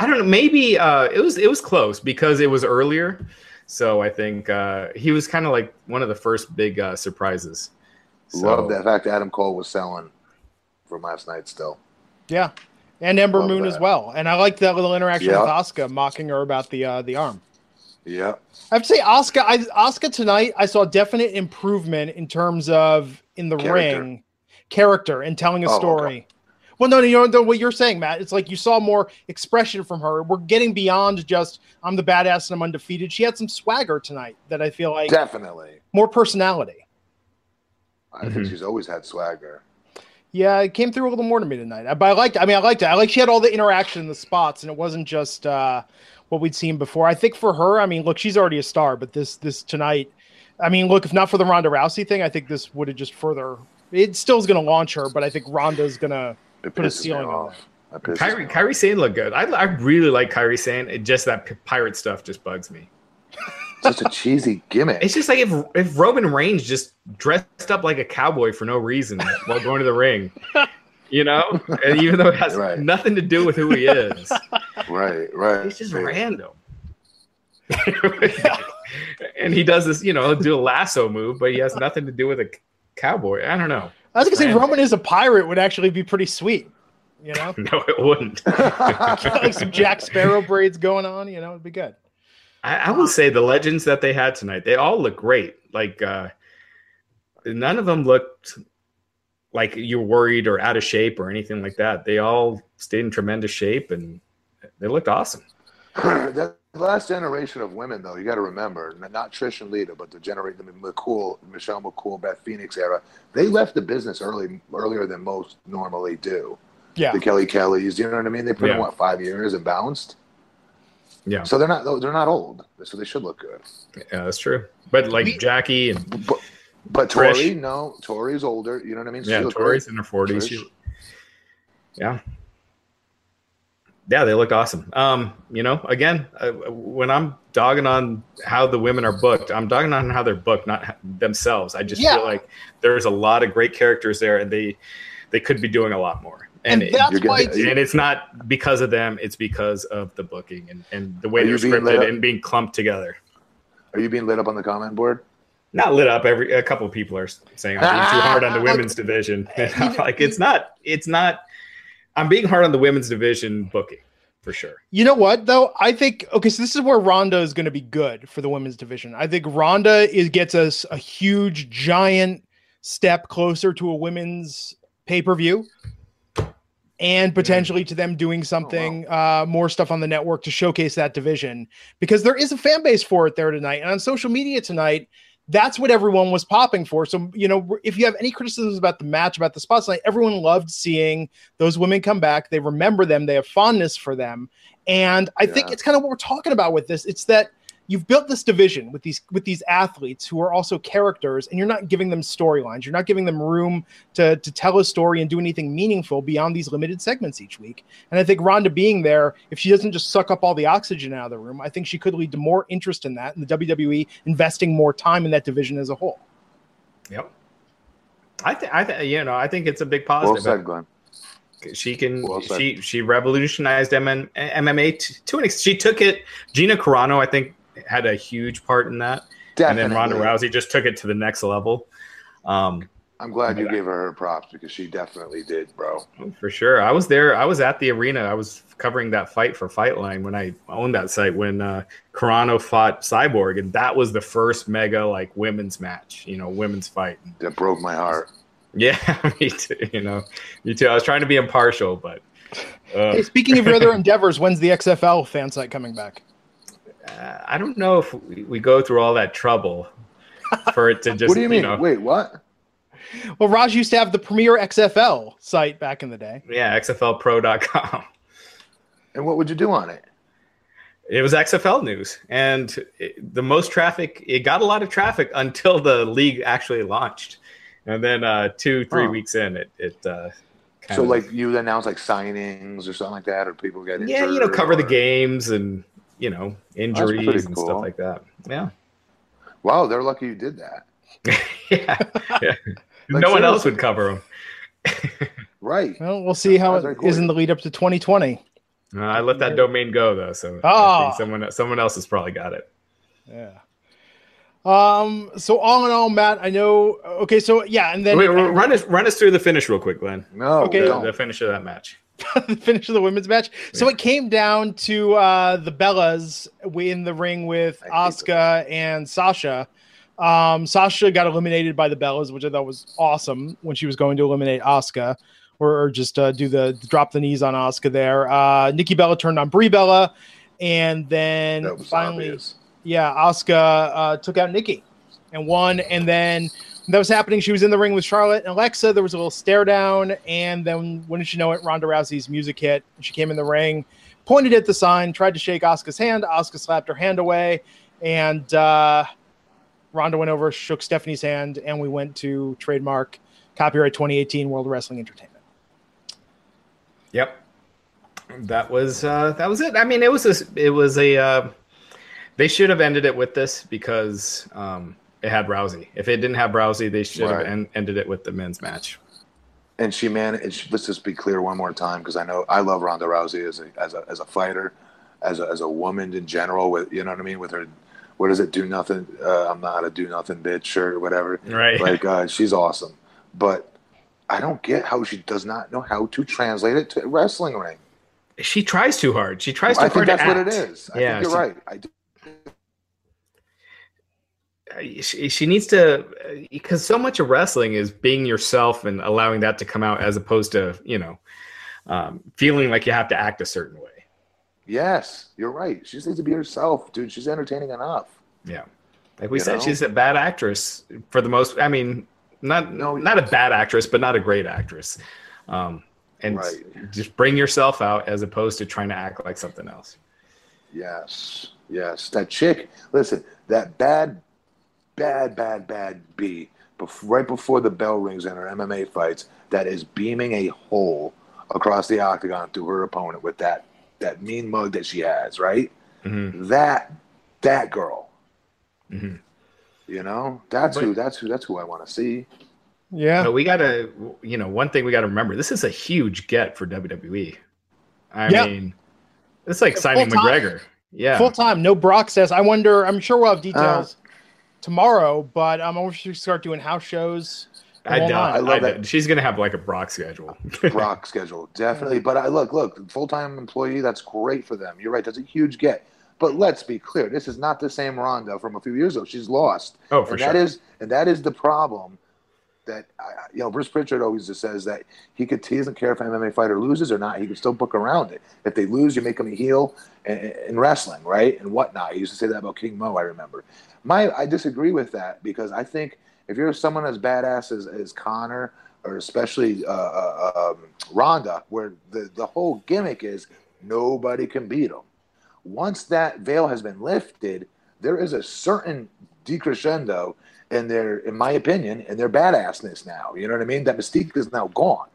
I don't know. Maybe uh, it was it was close because it was earlier. So I think uh, he was kind of like one of the first big uh, surprises. So, Love that fact that Adam Cole was selling from last night still. Yeah. And Ember Love Moon that. as well. And I like that little interaction with Asuka mocking her about the uh, the arm. Yeah. I have to say Asuka. I Asuka tonight I saw definite improvement in terms of in the character. ring character and telling a oh, story. Okay. Well, no, you know what you're saying, Matt. It's like you saw more expression from her. We're getting beyond just I'm the badass and I'm undefeated. She had some swagger tonight that I feel like definitely more personality. I mm-hmm. think she's always had swagger. Yeah, it came through a little more to me tonight. But I liked. I mean, I liked it. I like she had all the interaction in the spots, and it wasn't just uh, what we'd seen before. I think for her, I mean, look, she's already a star, but this this tonight, I mean, look, if not for the Ronda Rousey thing, I think this would have just further. It still is going to launch her, but I think Ronda's going to put a ceiling on it. Kairi, Kairi Sane looked good. I, I really like Kairi Sane. It just that pirate stuff just bugs me such a cheesy gimmick. It's just like if if Roman Reigns just dressed up like a cowboy for no reason while going to the ring, you know, and even though it has right. nothing to do with who he is. Right, right. It's just right. random. and he does this, you know, do a lasso move, but he has nothing to do with a cowboy. I don't know. I was gonna say Roman is a pirate would actually be pretty sweet. You know? no, it wouldn't. like some Jack Sparrow braids going on. You know, it'd be good. I, I will say the legends that they had tonight, they all look great. Like uh, none of them looked like you're worried or out of shape or anything like that. They all stayed in tremendous shape and they looked awesome. that last generation of women, though, you got to remember, not Trish and Lita, but the generation, the McCool, Michelle McCool, Beth Phoenix era, they left the business early, earlier than most normally do. Yeah. The Kelly Kellys, you know what I mean? They put yeah. in what five years and bounced. Yeah. So they're not they're not old, so they should look good. Yeah, that's true. But like Jackie and but, but Tori, no, Tori's older. You know what I mean? She yeah, Tori's great. in her forties. Yeah. Yeah, they look awesome. Um, you know, again, uh, when I'm dogging on how the women are booked, I'm dogging on how they're booked, not themselves. I just yeah. feel like there's a lot of great characters there, and they they could be doing a lot more. And, and that's why it's, and it's not because of them it's because of the booking and, and the way they're scripted and being clumped together. Are you being lit up on the comment board? Not lit up. Every a couple of people are saying i'm being too hard on the women's division. Like it's not it's not i'm being hard on the women's division booking for sure. You know what though? I think okay so this is where ronda is going to be good for the women's division. I think ronda is gets us a huge giant step closer to a women's pay-per-view and potentially to them doing something oh, wow. uh, more stuff on the network to showcase that division. Because there is a fan base for it there tonight. And on social media tonight that's what everyone was popping for. So you know if you have any criticisms about the match about the spotlight everyone loved seeing those women come back. They remember them. They have fondness for them. And i yeah. think it's kind of what we're talking about with this. It's that you've built this division with these with these athletes who are also characters and you're not giving them storylines you're not giving them room to to tell a story and do anything meaningful beyond these limited segments each week and i think ronda being there if she doesn't just suck up all the oxygen out of the room i think she could lead to more interest in that and the wwe investing more time in that division as a whole yep i think i think you know i think it's a big positive well said, Glenn. She can. Well she she revolutionized MMA. MMA to an extent. She took it. Gina Carano, I think, had a huge part in that. Definitely. And then Ronda Rousey just took it to the next level. Um, I'm glad you gave her her props because she definitely did, bro. For sure. I was there. I was at the arena. I was covering that fight for Fightline when I owned that site when uh, Carano fought Cyborg, and that was the first mega like women's match, you know, women's fight. That broke my heart. Yeah, me too. You know, me too. I was trying to be impartial, but. Uh. Hey, speaking of your other endeavors, when's the XFL fan site coming back? Uh, I don't know if we, we, go through all that trouble for it to just. what do you mean? Know, Wait, what? Well, Raj used to have the premier XFL site back in the day. Yeah, XFLPro.com. And what would you do on it? It was XFL news, and it, the most traffic. It got a lot of traffic until the league actually launched, and then uh, two, three oh. weeks in, it it. Uh, so, of, like you announce like signings or something like that, or people get yeah, you know, cover or... the games and you know injuries and cool. stuff like that. Yeah. Wow, they're lucky you did that. yeah. yeah. like, no one else would cover them. right. Well, we'll see how it is in the lead up to 2020. Uh, I let that domain go though, so oh. someone someone else has probably got it. Yeah. Um. So all in all, Matt, I know. Okay. So yeah, and then Wait, run us run us through the finish real quick, Glenn. No. Okay. The, the finish of that match. The finish of the women's match. So it came down to uh, the Bellas in the ring with Asuka and Sasha. Um, Sasha got eliminated by the Bellas, which I thought was awesome when she was going to eliminate Asuka or, or just uh, do the drop the knees on Asuka there. Uh, Nikki Bella turned on Brie Bella, and then finally, obvious. yeah, Asuka uh, took out Nikki and won. And then that was happening. She was in the ring with Charlotte and Alexa. There was a little stare down, and then wouldn't you know it, Ronda Rousey's music hit. She came in the ring, pointed at the sign, tried to shake Asuka's hand. Asuka slapped her hand away, and uh, Ronda went over, shook Stephanie's hand, and we went to trademark copyright 2018 World Wrestling Entertainment. Yep, that was uh, that was it. I mean, it was a, it was a. Uh, they should have ended it with this because. Um, it had Rousey. If it didn't have Rousey, they should right. have en- ended it with the men's match. And she managed. Let's just be clear one more time, because I know I love Ronda Rousey as a as a as a fighter, as a as a woman in general. With you know what I mean with her. What does it do nothing? Uh, I'm not a do nothing bitch or whatever. Right. Like uh, she's awesome, but I don't get how she does not know how to translate it to a wrestling ring. She tries too hard. She tries too I hard. I think that's what it is. I yeah, think you're she, right. I do. She, she needs to because so much of wrestling is being yourself and allowing that to come out as opposed to you know um, feeling like you have to act a certain way. Yes you're right. She just needs to be herself dude. She's entertaining enough. Yeah. Like we you said know? she's a bad actress for the most i mean not no, not a bad actress but not a great actress. Um, and right. just bring yourself out as opposed to trying to act like something else. Yes. Yes. That chick listen that bad bad, bad, bad B right before the bell rings in her MMA fights that is beaming a hole across the octagon to her opponent with that that mean mug that she has, right? Mm-hmm. That that girl. Mm-hmm. You know, that's but, who that's who that's who I want to see. Yeah. But we gotta you know, one thing we gotta remember, this is a huge get for WWE. I yeah. mean it's like signing McGregor. Yeah. Full time, no Brock says. I wonder, I'm sure we'll have details. Tomorrow, but I'm um, to start doing house shows. I doubt. I love I that. She's gonna have like a Brock schedule. Brock schedule, definitely. But I look, look, full time employee. That's great for them. You're right. That's a huge get. But let's be clear. This is not the same Ronda from a few years ago. She's lost. Oh, for and sure. That is, and that is the problem. That you know, Bruce Pritchard always just says that he could. He doesn't care if an MMA fighter loses or not. He can still book around it. If they lose, you make them a heel in, in wrestling, right, and whatnot. He used to say that about King Mo. I remember. My I disagree with that because I think if you're someone as badass as, as Conor or especially uh, uh, um, Ronda, where the, the whole gimmick is nobody can beat them. Once that veil has been lifted, there is a certain decrescendo in their, in my opinion, in their badassness now. You know what I mean? That mystique is now gone.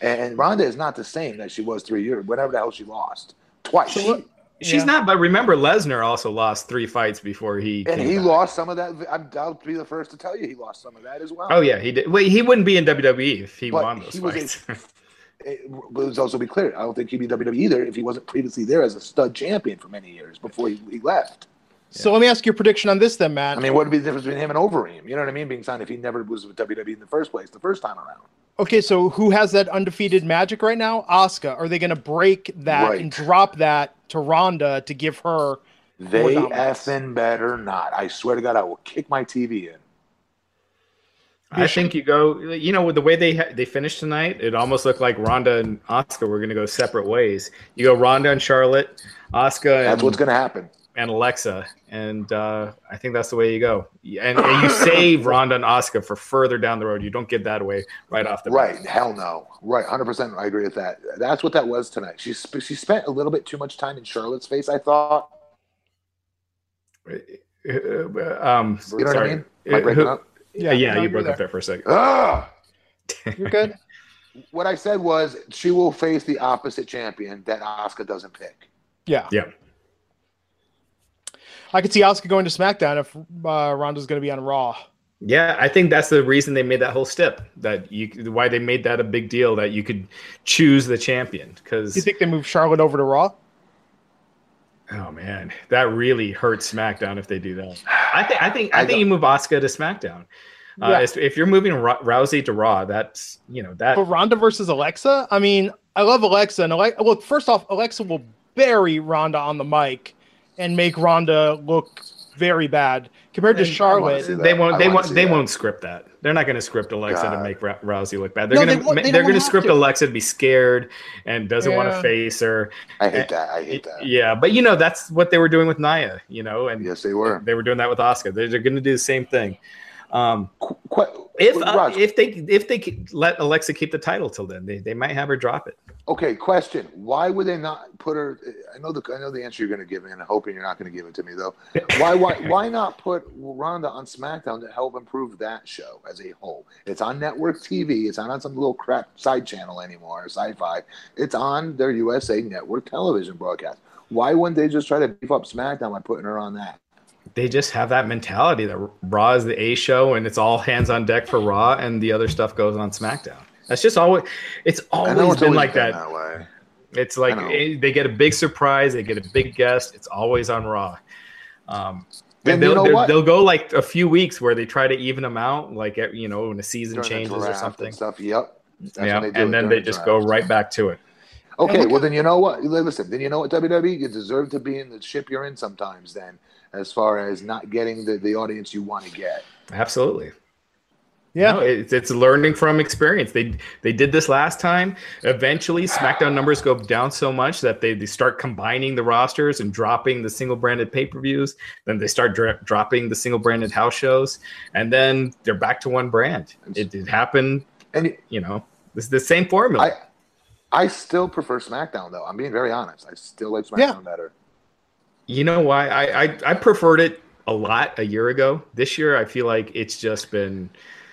And, and Ronda is not the same that she was three years, whatever the hell she lost twice. So, She's yeah. not, but remember, Lesnar also lost three fights before he. And he back. lost some of that. I'm, I'll be the first to tell you he lost some of that as well. Oh yeah, he did. Wait, he wouldn't be in WWE if he but won those he fights. Was a, it, let's also be clear. I don't think he'd be WWE either if he wasn't previously there as a stud champion for many years before he, he left. So yeah. let me ask your prediction on this, then, Matt. I mean, what would be the difference between him and Overeem? You know what I mean? Being signed if he never was with WWE in the first place, the first time around. Okay, so who has that undefeated magic right now? Asuka. Are they going to break that right. and drop that to Ronda to give her? They effing better not. I swear to God, I will kick my TV in. I think you go. You know, with the way they ha- they finished tonight, it almost looked like Ronda and Asuka were going to go separate ways. You go Ronda and Charlotte, Asuka. That's what's going to happen and Alexa, and uh, I think that's the way you go. And, and you save Ronda and Asuka for further down the road. You don't give that away right off the right. Bat. Hell no. Right, hundred percent. I agree with that. That's what that was tonight. She she spent a little bit too much time in Charlotte's face. I thought. Uh, um, you know sorry. what I mean? Am I breaking up? Yeah, yeah, no, you broke there. up there for a second. Ah! You're good. what I said was she will face the opposite champion that Asuka doesn't pick. Yeah. Yeah. I could see Asuka going to SmackDown if uh, Ronda's going to be on Raw. Yeah, I think that's the reason they made that whole step. That you why they made that a big deal that you could choose the champion because you think they move Charlotte over to Raw. Oh man, that really hurts SmackDown if they do that. I think I think I, I think you move Asuka to SmackDown. Uh, yeah. if, if, you're moving Rousey to Raw, that's you know that. But Ronda versus Alexa. I mean, I love Alexa, and Alexa. Well, first off, Alexa will bury Ronda on the mic and make Ronda look very bad compared to Charlotte. They won't. They won't. They that. won't script that. They're not going to script Alexa God. to make Rousey look bad. They're no, going to. They they're going to script. Alexa to be scared and doesn't yeah. want to face her. I hate that. I hate that. Yeah, but you know that's what they were doing with Nia. You know, and yes, they were. They were doing that with Asuka. They're, they're going to do the same thing. Um, Qu- if uh, if they if they let Alexa keep the title till then, they, they might have her drop it. Okay, question: Why would they not put her? I know the I know the answer you're going to give me, and I'm hoping you're not going to give it to me though. Why why why not put Ronda on SmackDown to help improve that show as a whole? It's on network TV. It's not on some little crap side channel anymore, Sci-Fi. It's on their USA Network television broadcast. Why wouldn't they just try to beef up SmackDown by putting her on that? They just have that mentality that Raw is the A show and it's all hands on deck for Raw and the other stuff goes on SmackDown. That's just always it's always it's been always like been that. that way. It's like they get a big surprise, they get a big guest. It's always on Raw. Um, and they'll, you know they'll go like a few weeks where they try to even them out, like you know, when a season During changes or something. Stuff. Yep. Yeah, they and then they just go right back to it. Okay, well then you know what? Listen, then you know what WWE you deserve to be in the ship you're in sometimes. Then, as far as not getting the, the audience you want to get. Absolutely. Yeah, no, it's, it's learning from experience. They they did this last time. Eventually, SmackDown numbers go down so much that they, they start combining the rosters and dropping the single branded pay per views. Then they start dra- dropping the single branded house shows, and then they're back to one brand. It, it happened, and you know, it's the same formula. I, I still prefer SmackDown though. I'm being very honest. I still like SmackDown yeah. better. You know why? I, I I preferred it a lot a year ago. This year, I feel like it's just been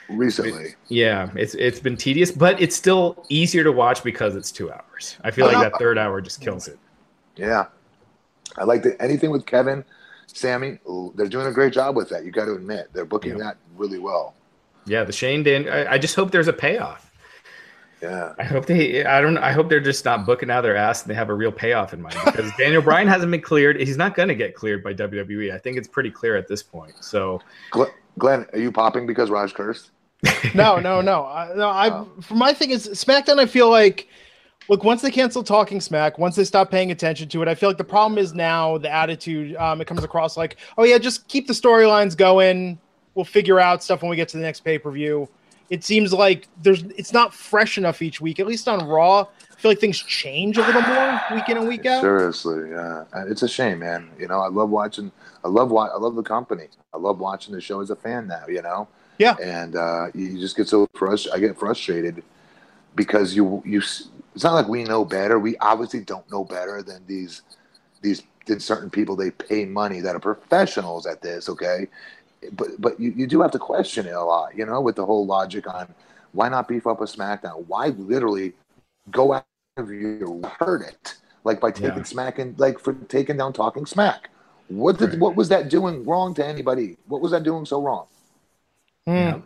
recently. yeah, it's it's been tedious, but it's still easier to watch because it's two hours. I feel like that third hour just kills it. Yeah, I like the, anything with Kevin, Sami, They're doing a great job with that. You got to admit they're booking yeah. that really well. Yeah, the Shane Dan. I, I just hope there's a payoff. Yeah. I hope they I don't I hope they're just not booking out their ass and they have a real payoff in mind because Daniel Bryan hasn't been cleared. He's not going to get cleared by WWE. I think it's pretty clear at this point. So Glenn, are you popping because Raj cursed? no, no, no. I, no, I. Oh. For my thing is SmackDown. I feel like, look, once they cancel Talking Smack, once they stop paying attention to it, I feel like the problem is now the attitude. Um, it comes across like, oh yeah, just keep the storylines going. We'll figure out stuff when we get to the next pay per view. It seems like there's it's not fresh enough each week. At least on Raw, I feel like things change a little more week in and week out. Seriously, yeah, it's a shame, man. You know, I love watching. I love I love the company. I love watching the show as a fan now. You know yeah. And uh, you just get so frustrated. I get frustrated because you you. It's not like we know better. We obviously don't know better than these these than certain people. They pay money that are professionals at this. Okay, but but you, you do have to question it a lot. You know, with the whole logic on why not beef up a SmackDown? Why literally go out of your hurt it like by taking yeah. Smack and like for taking down Talking Smack. What did right. what was that doing wrong to anybody? What was that doing so wrong? Mm.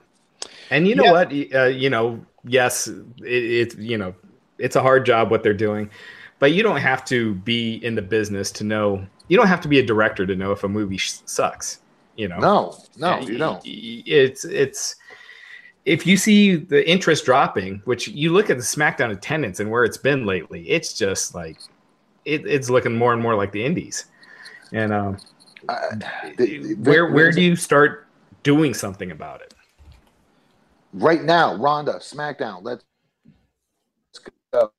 And you know yeah. what? Uh, you know, yes, it's it, you know, it's a hard job what they're doing, but you don't have to be in the business to know. You don't have to be a director to know if a movie sh- sucks. You know, no, no, you don't. It's it's if you see the interest dropping, which you look at the SmackDown attendance and where it's been lately, it's just like it, it's looking more and more like the Indies. And um, uh, the, the, where where do you start doing something about it? right now, Ronda, SmackDown. Let's go.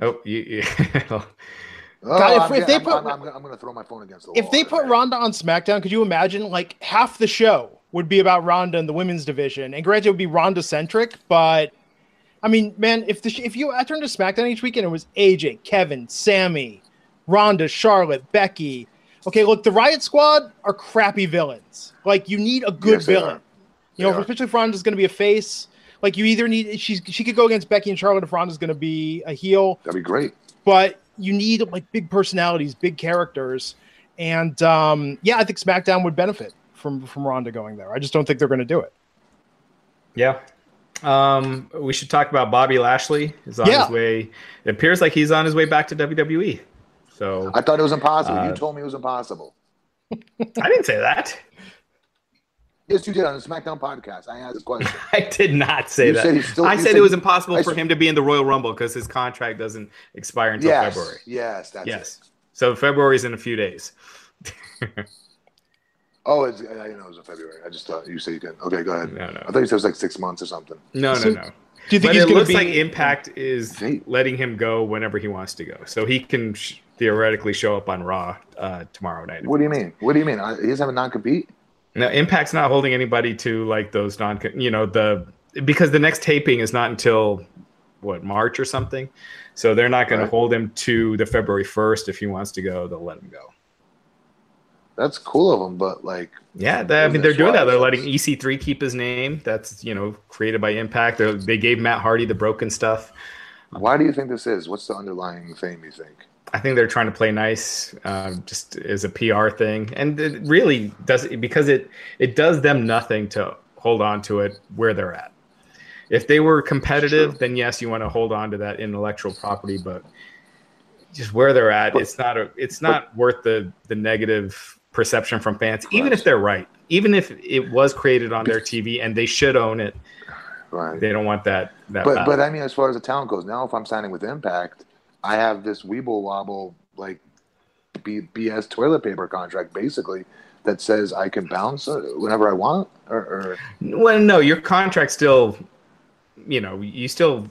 Oh, you. you oh, God, if, if, they I'm, put, I'm, I'm, I'm going to throw my phone against the if wall. If they put Ronda on SmackDown, could you imagine? Like half the show would be about Ronda and the women's division, and granted, it would be Ronda centric, but I mean, man, if the if you I turned to SmackDown each weekend, it was AJ, Kevin, Sami, Ronda, Charlotte, Becky. Okay, look, the Riot Squad are crappy villains. Like you need a good yes, villain. You know, especially if Ronda's going to be a face. Like you either need she's she could go against Becky and Charlotte if Ronda's going to be a heel. That'd be great. But you need like big personalities, big characters, and um, yeah, I think SmackDown would benefit from from Ronda going there. I just don't think they're going to do it. Yeah. Um, we should talk about Bobby Lashley. Is on yeah. his way. It appears like he's on his way back to WWE. So I thought it was impossible. Uh, you told me it was impossible. I didn't say that. Yes, you did on the SmackDown podcast. I asked a question. I did not say you that. Still, I said, said, it was impossible I for him to be in the Royal Rumble because his contract doesn't expire until yes, February. Yes, yes. It. So February is in a few days. oh, it's, I didn't know it was in February. I just thought you said you can. Okay, go ahead. No, no. I thought you said it was like six months or something. No, so, no, no. Do you think but it looks be... like Impact is letting him go whenever he wants to go, so he can sh- theoretically show up on Raw uh, tomorrow night. What do you mean? What do you mean? He doesn't have a non-compete. No, Impact's not holding anybody to like those non, you know, the because the next taping is not until what March or something, so they're not going right. to hold him to the February first. If he wants to go, they'll let him go. That's cool of them, but like, yeah, I mean, they're doing that. They're letting EC3 keep his name. That's you know created by Impact. They're, they gave Matt Hardy the broken stuff. Why do you think this is? What's the underlying theme? You think? I think they're trying to play nice, uh, just as a PR thing, and it really does because it it does them nothing to hold on to it where they're at. If they were competitive, then yes, you want to hold on to that intellectual property, but just where they're at, it's not a, it's not worth the the negative perception from fans, even if they're right, even if it was created on their TV and they should own it. Right. They don't want that. that but battle. but I mean, as far as the talent goes, now if I'm signing with Impact, I have this Weeble Wobble like B, BS toilet paper contract basically that says I can bounce whenever I want. Or, or well, no, your contract still, you know, you still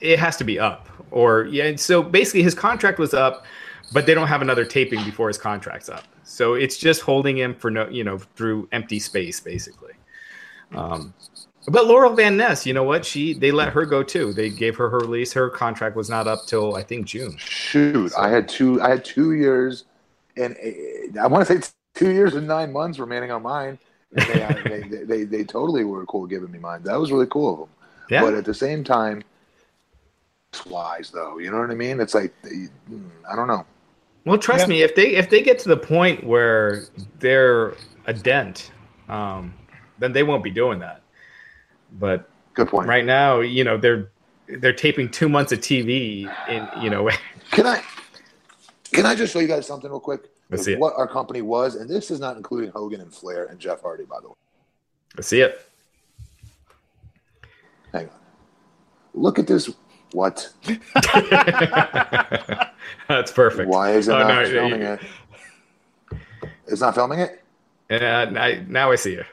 it has to be up. Or yeah, so basically his contract was up, but they don't have another taping before his contract's up. So it's just holding him for no, you know, through empty space basically. Um, but Laurel Van Ness, you know what? She they let her go too. They gave her her release. Her contract was not up till I think June. Shoot, so. I had two. I had two years, and I want to say two years and nine months remaining on mine. They, uh, they, they, they, they totally were cool giving me mine. That was really cool of them. Yeah. But at the same time, wise though, you know what I mean? It's like I don't know. Well, trust yeah. me, if they if they get to the point where they're a dent, um, then they won't be doing that. But good point. Right now, you know, they're they're taping two months of TV in you know. can I can I just show you guys something real quick? Let's see what it. our company was, and this is not including Hogan and Flair and Jeff Hardy, by the way. Let's see it. Hang on. Look at this. What? That's perfect. Why is it oh, not no, filming you, it? It's not filming it. Uh, now I see you.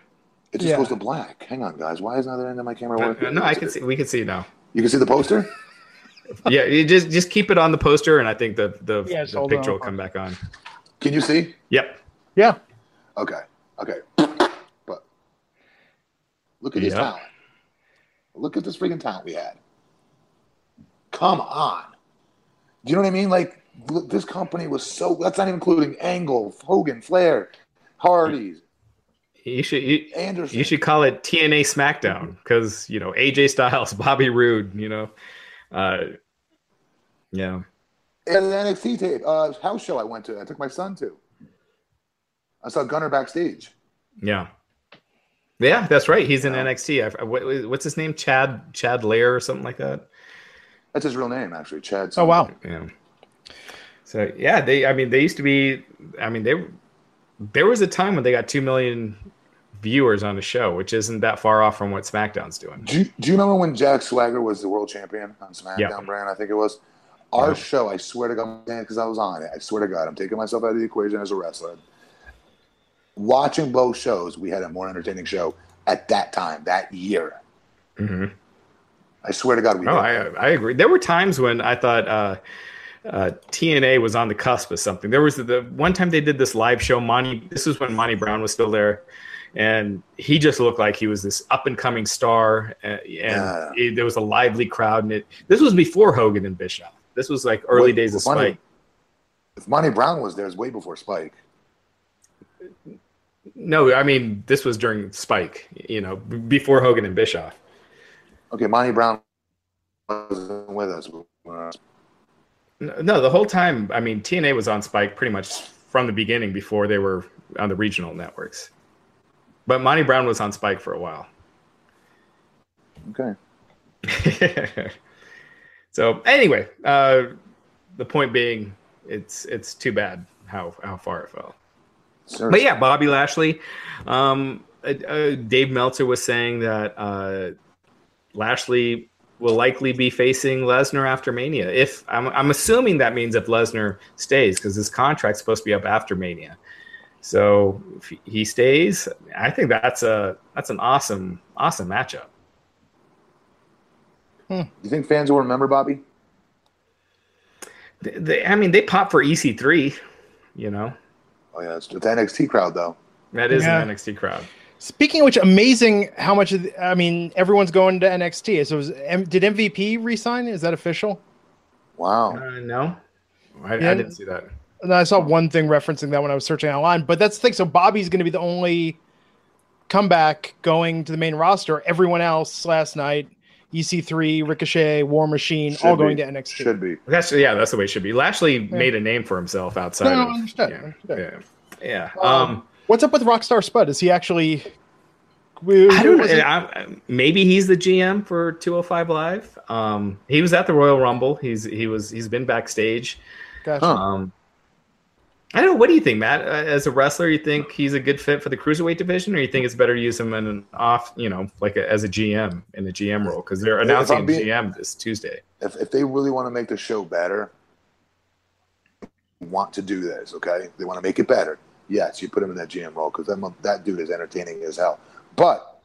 It just yeah. goes to black. Hang on, guys. Why is not the end of my camera working? Uh, no, I can see. We can see now. You can see the poster. yeah, you just just keep it on the poster, and I think the the, yeah, the picture will come back on. Can you see? Yep. Yeah. Okay. Okay. But look at this talent. Look at this freaking talent we had. Come on. Do you know what I mean? Like look, this company was so. That's not even including Angle, Hogan, Flair, Hardy's, you should you, Anderson. You should call it TNA SmackDown because you know AJ Styles, Bobby Roode, you know, uh, yeah. And the NXT tape, uh, house show I went to, I took my son to. I saw Gunner backstage. Yeah, yeah, that's right. He's in yeah. NXT. I, what, what's his name? Chad Chad Lail or something like that. That's his real name, actually. Chad. Something. Oh wow. Yeah. So yeah, they. I mean, they used to be. I mean, they. There was a time when they got two million viewers on the show, which isn't that far off from what SmackDown's doing. Do you, do you remember when Jack Swagger was the world champion on SmackDown yep. brand? I think it was. Our show, I swear to God, because I was on it. I swear to God, I'm taking myself out of the equation as a wrestler. Watching both shows, we had a more entertaining show at that time, that year. Mm-hmm. I swear to God, we. Oh, I, I agree. There were times when I thought uh, uh, TNA was on the cusp of something. There was the, one time they did this live show. Monty, this was when Monty Brown was still there and he just looked like he was this up and coming star, uh, and yeah. it, there was a lively crowd. And it this was before Hogan and Bischoff. This was like early Wait, days of Spike. if Monty Brown was there, it was way before Spike. No, I mean this was during Spike. You know, before Hogan and Bischoff. Okay, Monty Brown wasn't with us. No, the whole time. I mean, TNA was on Spike pretty much from the beginning before they were on the regional networks. But Monty Brown was on Spike for a while. Okay. so anyway, uh, the point being, it's it's too bad how how far it fell. But yeah, Bobby Lashley. Um, uh, uh, Dave Meltzer was saying that uh, Lashley will likely be facing Lesnar after Mania. If I'm, I'm assuming that means if Lesnar stays, because his contract's supposed to be up after Mania. So if he stays, I think that's a that's an awesome awesome matchup. Hmm. You think fans will remember Bobby? They, they, I mean, they pop for EC3, you know. Oh yeah, it's the NXT crowd though. That is yeah. an NXT crowd. Speaking of which, amazing how much. Of the, I mean, everyone's going to NXT. So, was, did MVP resign? Is that official? Wow. Uh, no, I, yeah. I didn't see that. And I saw one thing referencing that when I was searching online. But that's the thing. So Bobby's going to be the only comeback going to the main roster. Everyone else last night, EC3, Ricochet, War Machine, should all going to NXT. Should be. That's yeah, that's the way it should be. Lashley yeah. made a name for himself outside. No, of, understood. Yeah, yeah. yeah. Um, um, what's up with Rockstar Spud? Is he actually? I don't know. I, maybe he's the GM for 205 Live. Um, he was at the Royal Rumble. He's he was he's been backstage. Gotcha. Um, I don't know. What do you think, Matt? Uh, as a wrestler, you think he's a good fit for the cruiserweight division, or you think it's better to use him in an off, you know, like a, as a GM in the GM role? Because they're announcing being, GM this Tuesday. If, if they really want to make the show better, want to do this, okay? They want to make it better. Yes, you put him in that GM role because that, that dude is entertaining as hell. But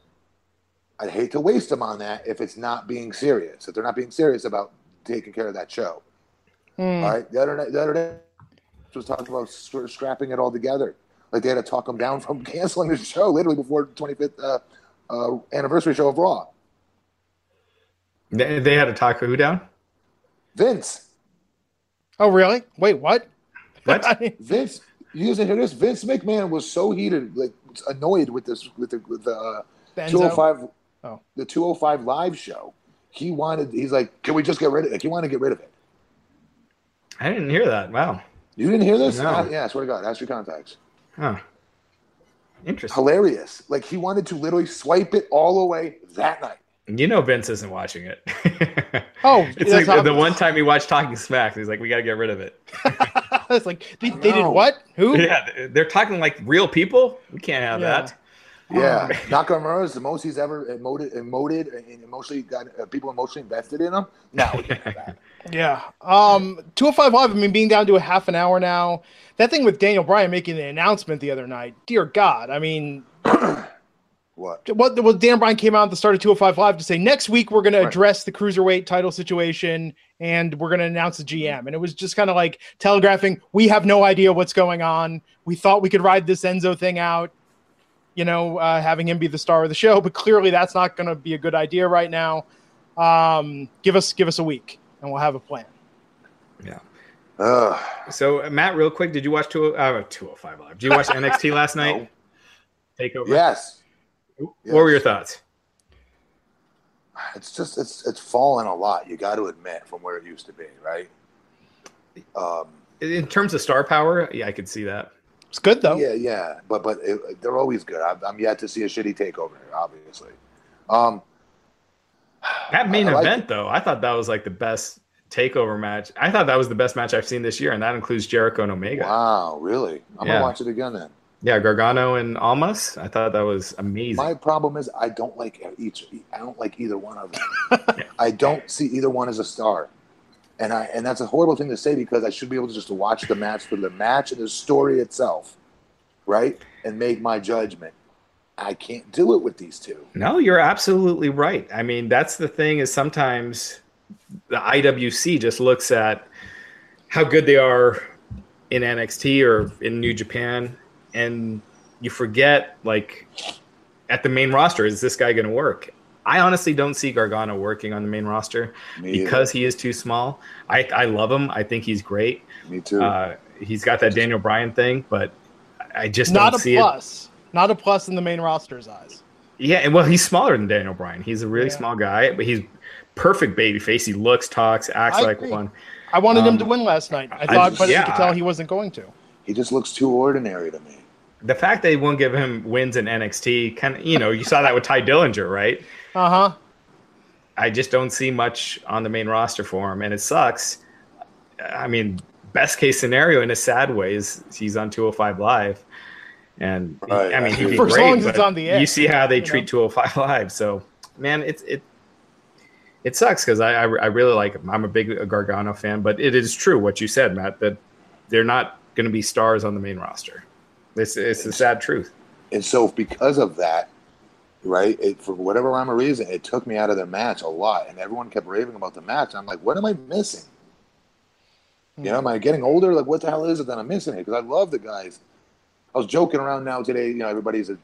I'd hate to waste him on that if it's not being serious. If they're not being serious about taking care of that show. Mm. All right. The other night, the other day, was talking about scrapping it all together. Like they had to talk him down from canceling the show literally before the 25th uh, uh, anniversary show of Raw. They, they had to talk who down? Vince. Oh, really? Wait, what? What? Vince. You guys didn't hear this? Vince McMahon was so heated, like annoyed with this, with the, with the uh, 205, oh. the 205 live show. He wanted. He's like, can we just get rid of it? Like, he wanted to get rid of it. I didn't hear that. Wow. You didn't hear this? No. I, yeah, I swear to God. Ask your contacts. Huh. Interesting. Hilarious. Like he wanted to literally swipe it all away that night. You know Vince isn't watching it. oh, it's like the one time he watched Talking Smack. He's like, we got to get rid of it. it's like they, they did what? Who? Yeah, they're talking like real people. We can't have yeah. that. Yeah, Nakamura is the most he's ever emoted, emoted and emotionally got uh, people emotionally invested in him. Now we can't have that. Yeah. Um, 205 Live, I mean, being down to a half an hour now. That thing with Daniel Bryan making the announcement the other night, dear God. I mean, what? What? Well, Dan Bryan came out at the start of 205 Live to say next week we're going to address the cruiserweight title situation and we're going to announce the GM. And it was just kind of like telegraphing, we have no idea what's going on. We thought we could ride this Enzo thing out, you know, uh, having him be the star of the show, but clearly that's not going to be a good idea right now. Um, give us give us a week and we'll have a plan. Yeah. Uh, so Matt, real quick, did you watch two uh, 205 live? Did you watch NXT last night? No. Takeover. Yes. What were your thoughts? It's just it's it's fallen a lot. You got to admit from where it used to be, right? Um, in terms of star power, yeah, I could see that. It's good though. Yeah, yeah, but but it, they're always good. I'm, I'm, yet to see a shitty takeover, obviously. Um, that main like event, it. though, I thought that was like the best takeover match. I thought that was the best match I've seen this year, and that includes Jericho and Omega. Wow, really? I'm yeah. gonna watch it again then. Yeah, Gargano and Almas. I thought that was amazing. My problem is I don't like each. I don't like either one of them. I don't see either one as a star, and I and that's a horrible thing to say because I should be able to just watch the match for the match and the story itself, right, and make my judgment. I can't do it with these two. No, you're absolutely right. I mean, that's the thing is sometimes the IWC just looks at how good they are in NXT or in New Japan, and you forget like at the main roster, is this guy going to work? I honestly don't see Gargano working on the main roster Me because either. he is too small. I, I love him. I think he's great. Me too. Uh, he's got that Daniel Bryan thing, but I just not don't see plus. it. Not a plus in the main roster's eyes. Yeah, and well, he's smaller than Daniel Bryan. He's a really yeah. small guy, but he's perfect baby face. He looks, talks, acts I like agree. one. I wanted um, him to um, win last night. I thought, I, but yeah, you could tell he wasn't going to. He just looks too ordinary to me. The fact they won't give him wins in NXT, kind of, you know, you saw that with Tye Dillinger, right? Uh huh. I just don't see much on the main roster for him, and it sucks. I mean, best case scenario in a sad way is he's on 205 Live. And right. I mean, he'd be For great, long as it's on the edge, you see how they treat know? 205 Live. So, man, it's it it sucks because I, I, I really like him. I'm a big Gargano fan, but it is true what you said, Matt, that they're not going to be stars on the main roster. It's it's the sad truth. And so, because of that, right, it, for whatever rhyme or reason, it took me out of the match a lot, and everyone kept raving about the match. I'm like, what am I missing? You know, am I getting older? Like, what the hell is it that I'm missing here? Because I love the guys I was joking around now today. You know, everybody's a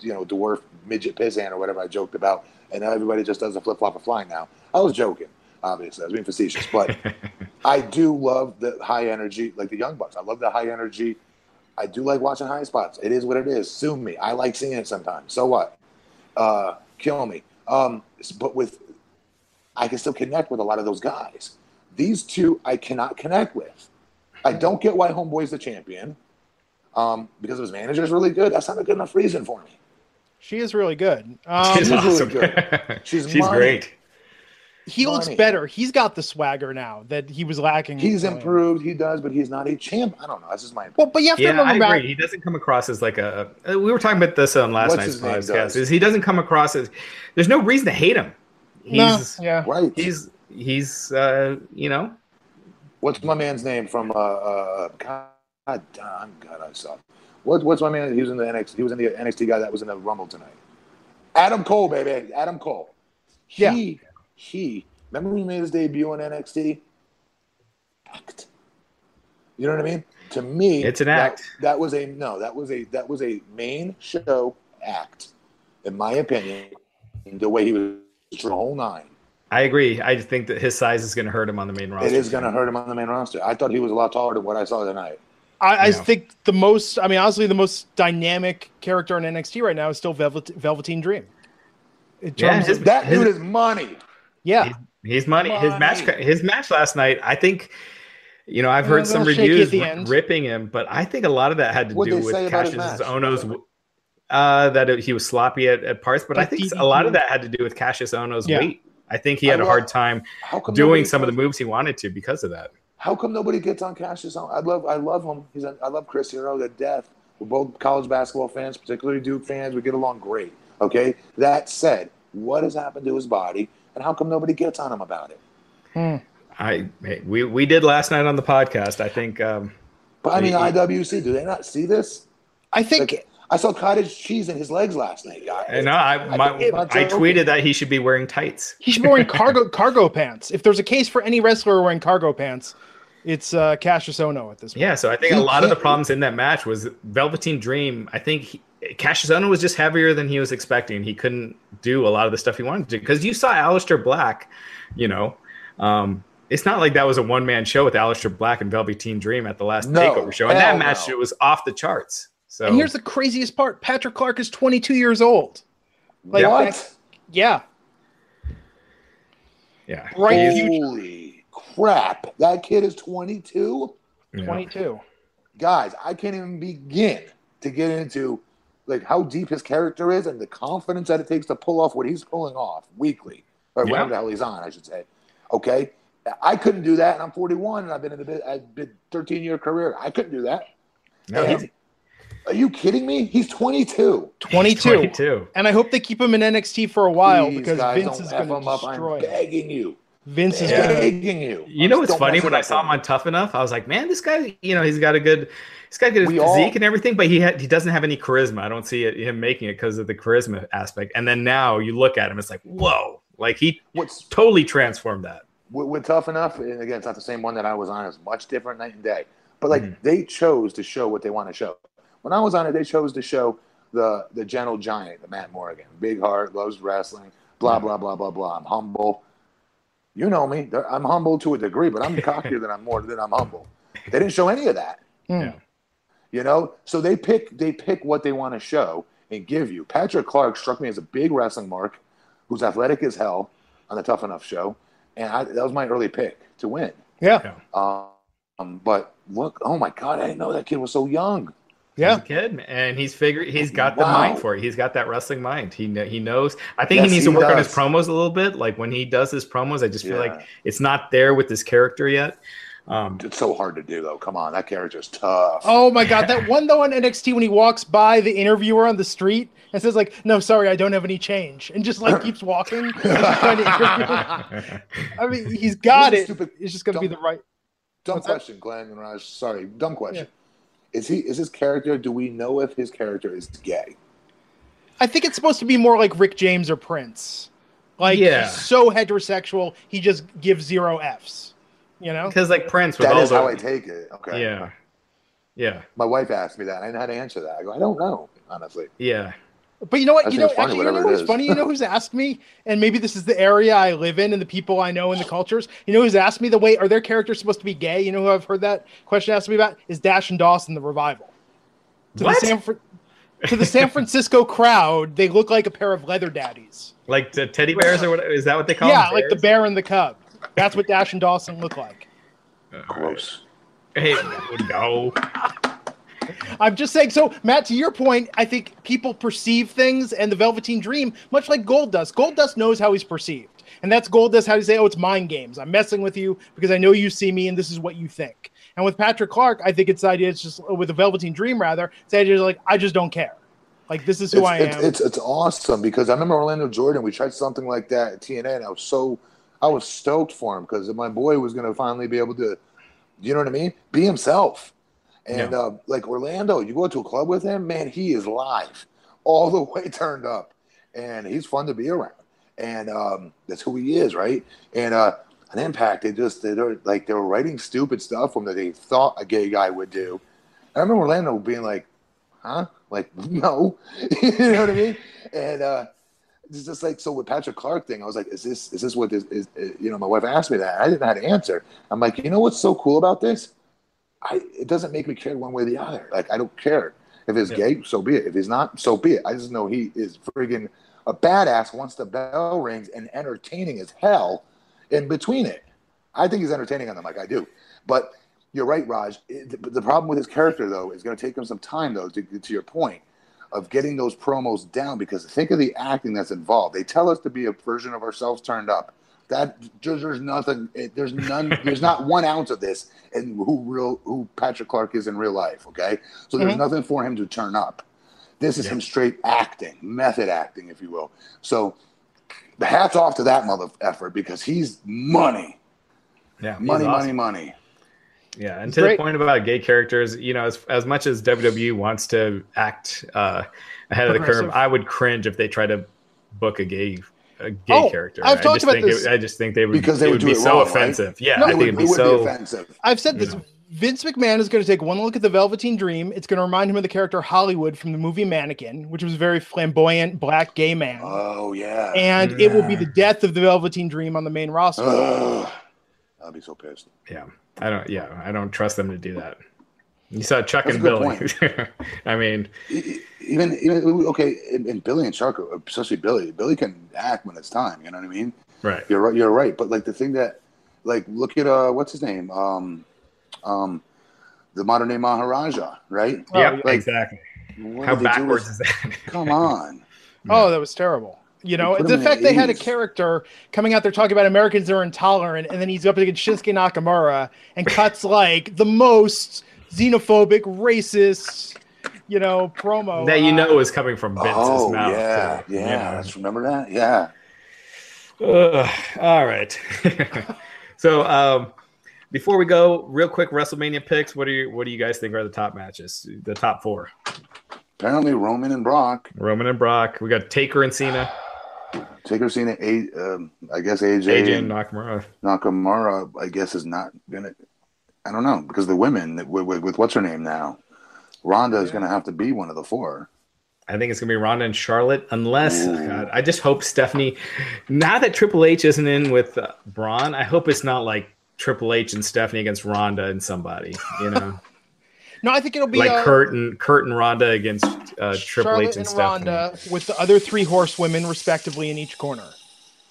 you know dwarf midget pissant or whatever I joked about, and now everybody just does a flip flop of flying now. I was joking, obviously. I was being facetious, but I do love the high energy, like the Young Bucks. I love the high energy. I do like watching high spots. It is what it is. Sue me. I like seeing it sometimes. So what? Uh, kill me. Um, but with, I can still connect with a lot of those guys. These two, I cannot connect with. I don't get why Homeboy's the champion um, because his manager is really good. That's not a good enough reason for me. She is really good. Um, she's, awesome. really good. She's, she's great. He money. looks better. He's got the swagger now that he was lacking. He's improved. He does, but he's not a champ. I don't know. That's just my opinion. Well, but you have to yeah, remember I agree. He doesn't come across as like a. Uh, we were talking about this on last night's podcast. Is he doesn't come across as. There's no reason to hate him. He's, no, yeah, right. He's he's uh, you know. What's my man's name from? Uh, uh, God, God, God, I saw. What, what's my man? He was in the NXT. He was in the NXT guy that was in the Rumble tonight. Adam Cole, baby. Adam Cole. He, yeah. He. Remember when he made his debut on NXT? Act. You know what I mean? To me, it's an act. That was a no. That was a that was a main show act, in my opinion. The way he was the whole nine. I agree. I just think that his size is going to hurt him on the main roster. It is going to hurt him on the main roster. I thought he was a lot taller than what I saw tonight. I, I think the most, I mean, honestly, the most dynamic character in NXT right now is still Velvet, Velveteen Dream. yeah, his, that his, dude is money. Yeah, he's, he's money. money. His match, his match last night. I think, you know, I've heard some reviews ripping him, but I think a lot of that had to What'd do with Kassius Ohno's Uh, that it, he was sloppy at, at parts, but I think a lot of that had to do with Kassius Ohno's yeah. weight. I think he had a hard time doing some of the moves he wanted to because of that. How come nobody gets on Kassius? I love, I love him. He's, a, I love Chris Hero to death. We're both college basketball fans, particularly Duke fans. We get along great. Okay. That said, what has happened to his body, and how come nobody gets on him about it? Hmm. I we we did last night on the podcast. I think. Um, but I mean, he, IWC. Do they not see this? I think. Like, I saw cottage cheese in his legs last night, guys. And I, my, I, I tweeted that he should be wearing tights. He should be wearing cargo cargo pants. If there's a case for any wrestler wearing cargo pants, it's uh, Kassius Ohno at this point. Yeah, so I think a lot of the problems in that match was Velveteen Dream. I think he, Kassius Ohno was just heavier than he was expecting. He couldn't do a lot of the stuff he wanted to do because you saw Aleister Black, you know. Um, it's not like that was a one man show with Aleister Black and Velveteen Dream at the last no, takeover show. And that match no. it was off the charts. So And here's the craziest part. Patrick Clark is 22 years old. Like what? yeah. Yeah. Right. Holy crap. That kid is 22? Yeah. 22. Guys, I can't even begin to get into like how deep his character is and the confidence that it takes to pull off what he's pulling off weekly. Or yeah. whatever the hell he's on, I should say. Okay. I couldn't do that, and I'm 41, and I've been in the I've been 13 year career. I couldn't do that. No. Are you kidding me? He's 22. 22. 22. And I hope they keep him in NXT for a while Please, because guys, Vince is going to destroy. I'm begging you. Vince is begging you. You know what's funny? When I saw him on Tough Enough, I was like, man, this guy, you know, he's got a good, he's got good we physique all, and everything, but he ha- he doesn't have any charisma. I don't see it, him making it because of the charisma aspect. And then now you look at him, it's like, whoa, like he what's totally transformed that. We're, Tough Enough, and again, it's not the same one that I was on. It's much different night and day. But like mm-hmm. they chose to show what they want to show. When I was on it, they chose to show the the gentle giant, the Matt Morgan, big heart, loves wrestling, blah blah blah blah blah. I'm humble. You know me. I'm humble to a degree, but I'm cockier than I'm more than I'm humble. They didn't show any of that. Yeah. You know, so they pick they pick what they want to show and give you. Patrick Clark struck me as a big wrestling mark, who's athletic as hell on the Tough Enough show, and I, that was my early pick to win. Yeah. Um, but look, oh my god, I didn't know that kid was so young. Yeah, he's a kid, and he's figured he's got the wow. mind for it. He's got that wrestling mind. He he knows. I think yes, he needs to work does. on his promos a little bit. Like when he does his promos, I just feel yeah. like it's not there with his character yet. Um, it's so hard to do though. Come on, that character's tough. Oh my god, that one though on NXT when he walks by the interviewer on the street and says like, "No, sorry, I don't have any change," and just like keeps walking. I mean, he's got it. Stupid, it's just gonna be the right. Dumb question, that? Glenn and Raj. Sorry, dumb question. Yeah. Is he is his character? Do we know if his character is gay? I think it's supposed to be more like Rick James or Prince. Like yeah. he's so heterosexual, he just gives zero Fs. You know? Because like Prince That is the, how I take it. Okay. Yeah. Yeah. My wife asked me that. I didn't know how to answer that. I go, I don't know, honestly. Yeah. But you know what? You know, funny, actually, you know what's funny? You know who's asked me, and maybe this is the area I live in and the people I know and the cultures. You know who's asked me the way are their characters supposed to be gay? You know who I've heard that question asked me about is Dash and Dawson the revival. To what? the San to the San Francisco crowd, they look like a pair of leather daddies. Like the teddy bears, or what? Is that what they call? Yeah, them, like the bear and the cub. That's what Dash and Dawson look like. Gross. Hey, no. I'm just saying. So, Matt, to your point, I think people perceive things, and the Velveteen Dream, much like Goldust, Gold Dust knows how he's perceived. And that's Goldust How do you say, oh, it's mind games. I'm messing with you because I know you see me and this is what you think. And with Patrick Clark, I think it's the idea, it's just uh, with the Velveteen Dream, rather, it's the idea like, I just don't care. Like, this is who it's, I it's, am. It's, it's awesome because I remember Orlando Jordan, we tried something like that at TNA, and I was so, I was stoked for him because my boy was going to finally be able to, you know what I mean? Be himself. And yeah. uh, like Orlando, you go to a club with him, man, he is live all the way turned up. And he's fun to be around. And um, that's who he is, right? And uh, an impact, they just they were like they were writing stupid stuff from that they thought a gay guy would do. I remember Orlando being like, huh? Like, no. you know what I mean? And uh it's just like so with Patrick Clark thing, I was like, is this is this what this is, you know, my wife asked me that. I didn't know how to answer. I'm like, you know what's so cool about this? I it doesn't make me care one way or the other. Like I don't care. If he's yeah. gay, so be it. If he's not, so be it. I just know he is friggin' a badass once the bell rings and entertaining as hell in between it. I think he's entertaining on them like I do. But you're right, Raj. It, the, the, problem with his character, though, is going to take him some time, though, to, to your point of getting those promos down because think of the acting that's involved. They tell us to be a version of ourselves turned up. That there's nothing. There's none. there's not one ounce of this and who real who Patrick Clark is in real life. Okay, so there's mm-hmm. nothing for him to turn up. This is yeah. him straight acting, method acting, if you will. So, the hats off to that mother effort because he's money. Yeah, money, awesome. money, money. Yeah, and to Great. the point about gay characters, you know, as as much as WWE wants to act uh, ahead of the curve, I would cringe if they try to book a gay a gay oh, character. I've talked about this. It, I just think they would because they would, would be so wrong, offensive. Right? Yeah, no, I think it would, it'd be so be offensive. I've said this. Know. Vince McMahon is going to take one look at the Velveteen Dream. It's going to remind him of the character Hollywood from the movie Mannequin, which was a very flamboyant black gay man. Oh yeah, and yeah. it will be the death of the Velveteen Dream on the main roster. Ugh. I'll be so pissed. Yeah, I don't. Yeah, I don't trust them to do that. You saw Chuck That's and Billy. I mean, even even okay, and, Billy and Chuck, especially Billy. Billy can act when it's time. You know what I mean? Right. You're right. You're right. But like the thing that, like, look at uh, what's his name? Um, um, the modern day Maharaja, right? Yeah, like, exactly. How backwards is that? come on. Oh, that was terrible. You know, the fact they had a character coming out there talking about Americans are intolerant, and then he's up against Shinsuke Nakamura and cuts like the most xenophobic, racist, you know, promo that you know is coming from Vince's oh, mouth. Yeah, yeah. yeah. Let's remember that. Yeah. Uh, all right. so, um, before we go, real quick WrestleMania picks. What do you What do you guys think are the top matches? The top four. Apparently, Roman and Brock. Roman and Brock. We got Taker and Cena. Taker, Cena, a, um, I guess AJ, AJ and Nakamura. Nakamura, I guess, is not gonna. I don't know because the women with, with, with what's her name now, Ronda is going to have to be one of the four. I think it's going to be Ronda and Charlotte, unless God, I just hope Stephanie. Now that Triple H isn't in with uh, Braun, I hope it's not like Triple H and Stephanie against Ronda and somebody. You know. No, I think it'll be like uh, Kurt and Kurt and Ronda against uh, Triple H and, and Stephanie. Ronda with the other three horsewomen respectively in each corner.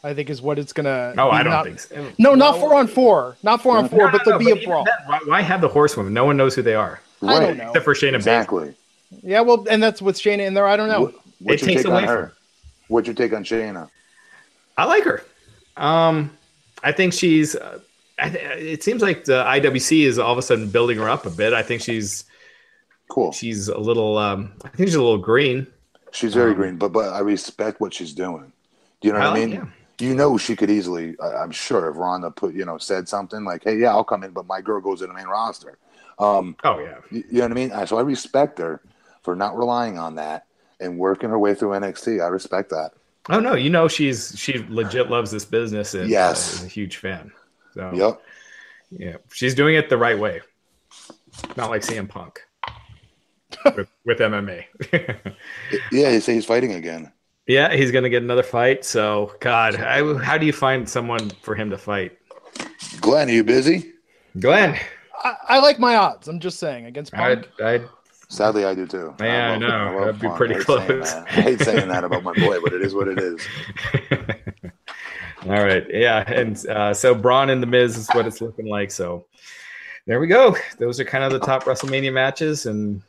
I think is what it's gonna. Oh, I don't not, think so. No, not four on four, not four on four, no, but there'll no, be a brawl. That, why have the horsewomen? No one knows who they are. Right. I don't know. Except for Shayna exactly. Yeah, well, and that's with Shayna in there. I don't know. What, what's it your take on her? What's your take on Shayna? I like her. Um, I think she's. Uh, I th- it seems like the IWC is all of a sudden building her up a bit. I think she's cool. She's a little. Um, I think she's a little green. She's very um, green, but but I respect what she's doing. Do you know what I, I mean? Yeah you know she could easily i'm sure if ronda put you know said something like hey yeah i'll come in but my girl goes in the main roster um, oh yeah you, you, know what i mean so i respect her for not relying on that and working her way through nxt i respect that oh no you know she's she legit loves this business and uh, yes uh, is a huge fan so yep yeah she's doing it the right way not like cm punk with, with mma yeah he say he's fighting again yeah, he's going to get another fight. So, God, I, how do you find someone for him to fight? Glenn, are you busy? Glenn, I, I like my odds. I'm just saying against Punk. I, I Sadly, I do too. Yeah, I, I know. That'd be pretty I close. I hate saying that about my boy, but it is what it is. All right. Yeah. And uh, so Braun and The Miz is what it's looking like. So there we go. Those are kind of the top WrestleMania matches. And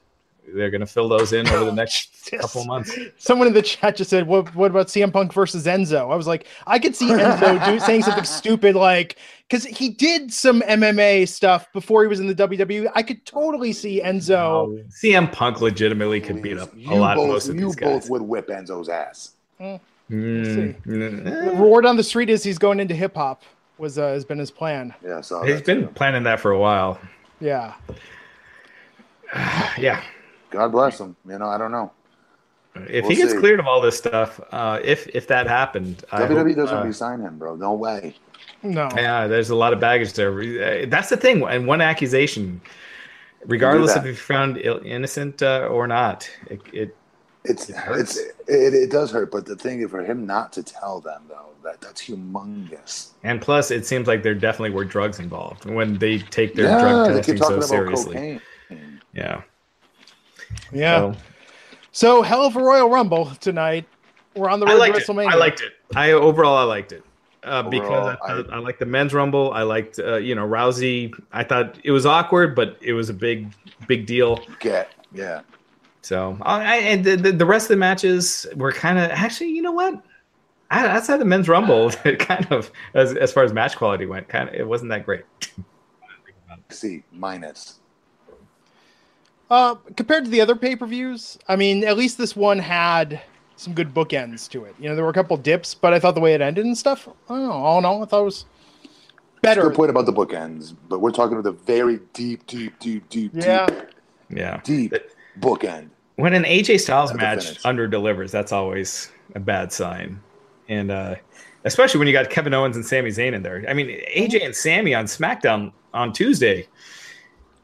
they're going to fill those in over the next couple months. Someone in the chat just said, "What what about CM Punk versus Enzo?" I was like, I could see Enzo do, saying something stupid like because he did some MMA stuff before he was in the WWE. I could totally see Enzo. Oh, CM Punk legitimately could beat up a lot both, most of these guys. You both would whip Enzo's ass. Mm. Mm. The word on the street is he's going into hip hop. Was uh, has been his plan. Yeah, so he's been too. planning that for a while. Yeah. yeah. God bless him. You know, I don't know. If we'll he gets see. cleared of all this stuff, uh, if if that happened, WWE hope, doesn't uh, resign him, bro. No way. No. Yeah, there's a lot of baggage there. That's the thing. And one accusation, regardless of if he's found innocent uh, or not, it, it it's it it's it, it does hurt. But the thing for him not to tell them though, that that's humongous. And plus, it seems like there definitely were drugs involved when they take their yeah, drug testing so seriously. Cocaine. Yeah. Yeah. So, so, hell of a Royal Rumble tonight. We're on the road to WrestleMania. It. I liked it. I overall I liked it. Uh, because I, I, I like the men's rumble. I liked, uh, you know, Rousey. I thought it was awkward, but it was a big, big deal. Get yeah. So I, and the, the rest of the matches were kind of actually, you know what? Outside the men's rumble, it kind of as as far as match quality went, kind of it wasn't that great. See minus. Uh, compared to the other pay per views, I mean, at least this one had some good bookends to it. You know, there were a couple dips, but I thought the way it ended and stuff, I don't know, all in all, I thought it was better. Good point about the bookends, but we're talking about a very deep, deep, deep, deep, yeah. deep, yeah, deep bookend. When an AJ Styles match under delivers, that's always a bad sign, and uh, especially when you got Kevin Owens and Sami Zayn in there. I mean, AJ and Sami on SmackDown on Tuesday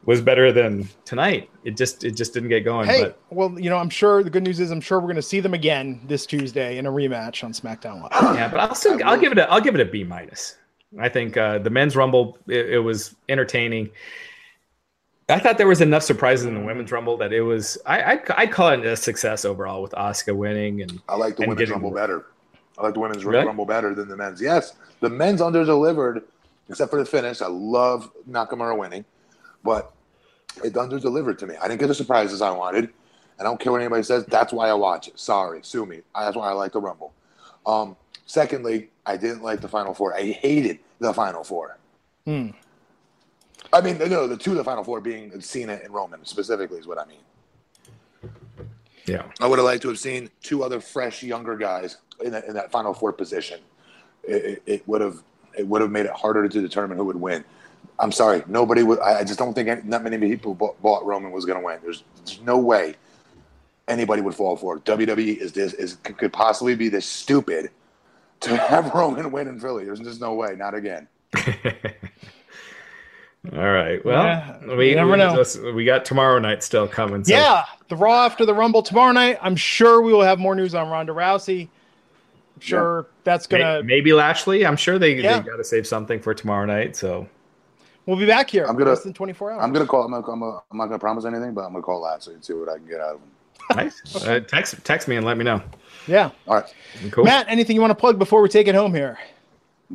was better than tonight. It just it just didn't get going. Hey, but. well, you know, I'm sure the good news is I'm sure we're going to see them again this Tuesday in a rematch on SmackDown Live. Yeah, but I'll still I'll give it a I'll give it a B minus. I think uh, the men's rumble it, it, was entertaining. I thought there was enough surprises in the women's rumble that it was I I'd, I'd call it a success overall with Asuka winning and I like the women's rumble better. I like the women's really? rumble better than the men's. Yes, the men's under delivered except for the finish. I love Nakamura winning, but it under delivered to me. I didn't get the surprises I wanted. I don't care what anybody says. That's why I watch it. Sorry, sue me. That's why I like the Rumble. Um, secondly, I didn't like the Final Four. I hated the Final Four. Hmm. I mean, no, the two of the Final Four being Cena and Roman specifically is what I mean. Yeah, I would have liked to have seen two other fresh, younger guys in that, in that Final Four position. It, would have it would have made it harder to determine who would win. I'm sorry, nobody would. I just don't think any, not many people bought, bought Roman was going to win. There's, there's no way anybody would fall for it. WWE is this is could possibly be this stupid to have Roman win in Philly. There's just no way. Not again. All right. Well, yeah, we never we, know. Just, we got tomorrow night still coming. So. Yeah, the Raw after the Rumble tomorrow night. I'm sure we will have more news on Ronda Rousey. I'm sure yeah. that's gonna maybe, maybe Lashley. I'm sure they yeah. they got to save something for tomorrow night. So We'll be back here. I'm gonna less than 24 hours. I'm gonna call. I'm, gonna, I'm, gonna, I'm not gonna promise anything, but I'm gonna call Lats and see what I can get out of him. nice. Uh, text text me and let me know. Yeah. All right. Cool. Matt, anything you want to plug before we take it home here?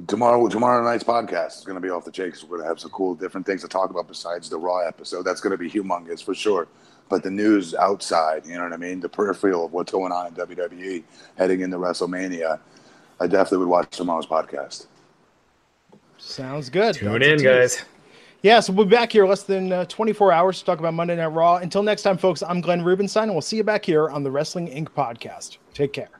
Tomorrow, tomorrow night's podcast is going to be off the chase. We're going to have some cool, different things to talk about besides the Raw episode. That's going to be humongous for sure. But the news outside, you know what I mean, the peripheral of what's going on in WWE heading into WrestleMania, I definitely would watch tomorrow's podcast. Sounds good. Tune That's in, guys. Yeah, so we'll be back here less than uh, 24 hours to talk about Monday Night Raw. Until next time, folks, I'm Glenn Rubenstein, and we'll see you back here on the Wrestling Inc. podcast. Take care.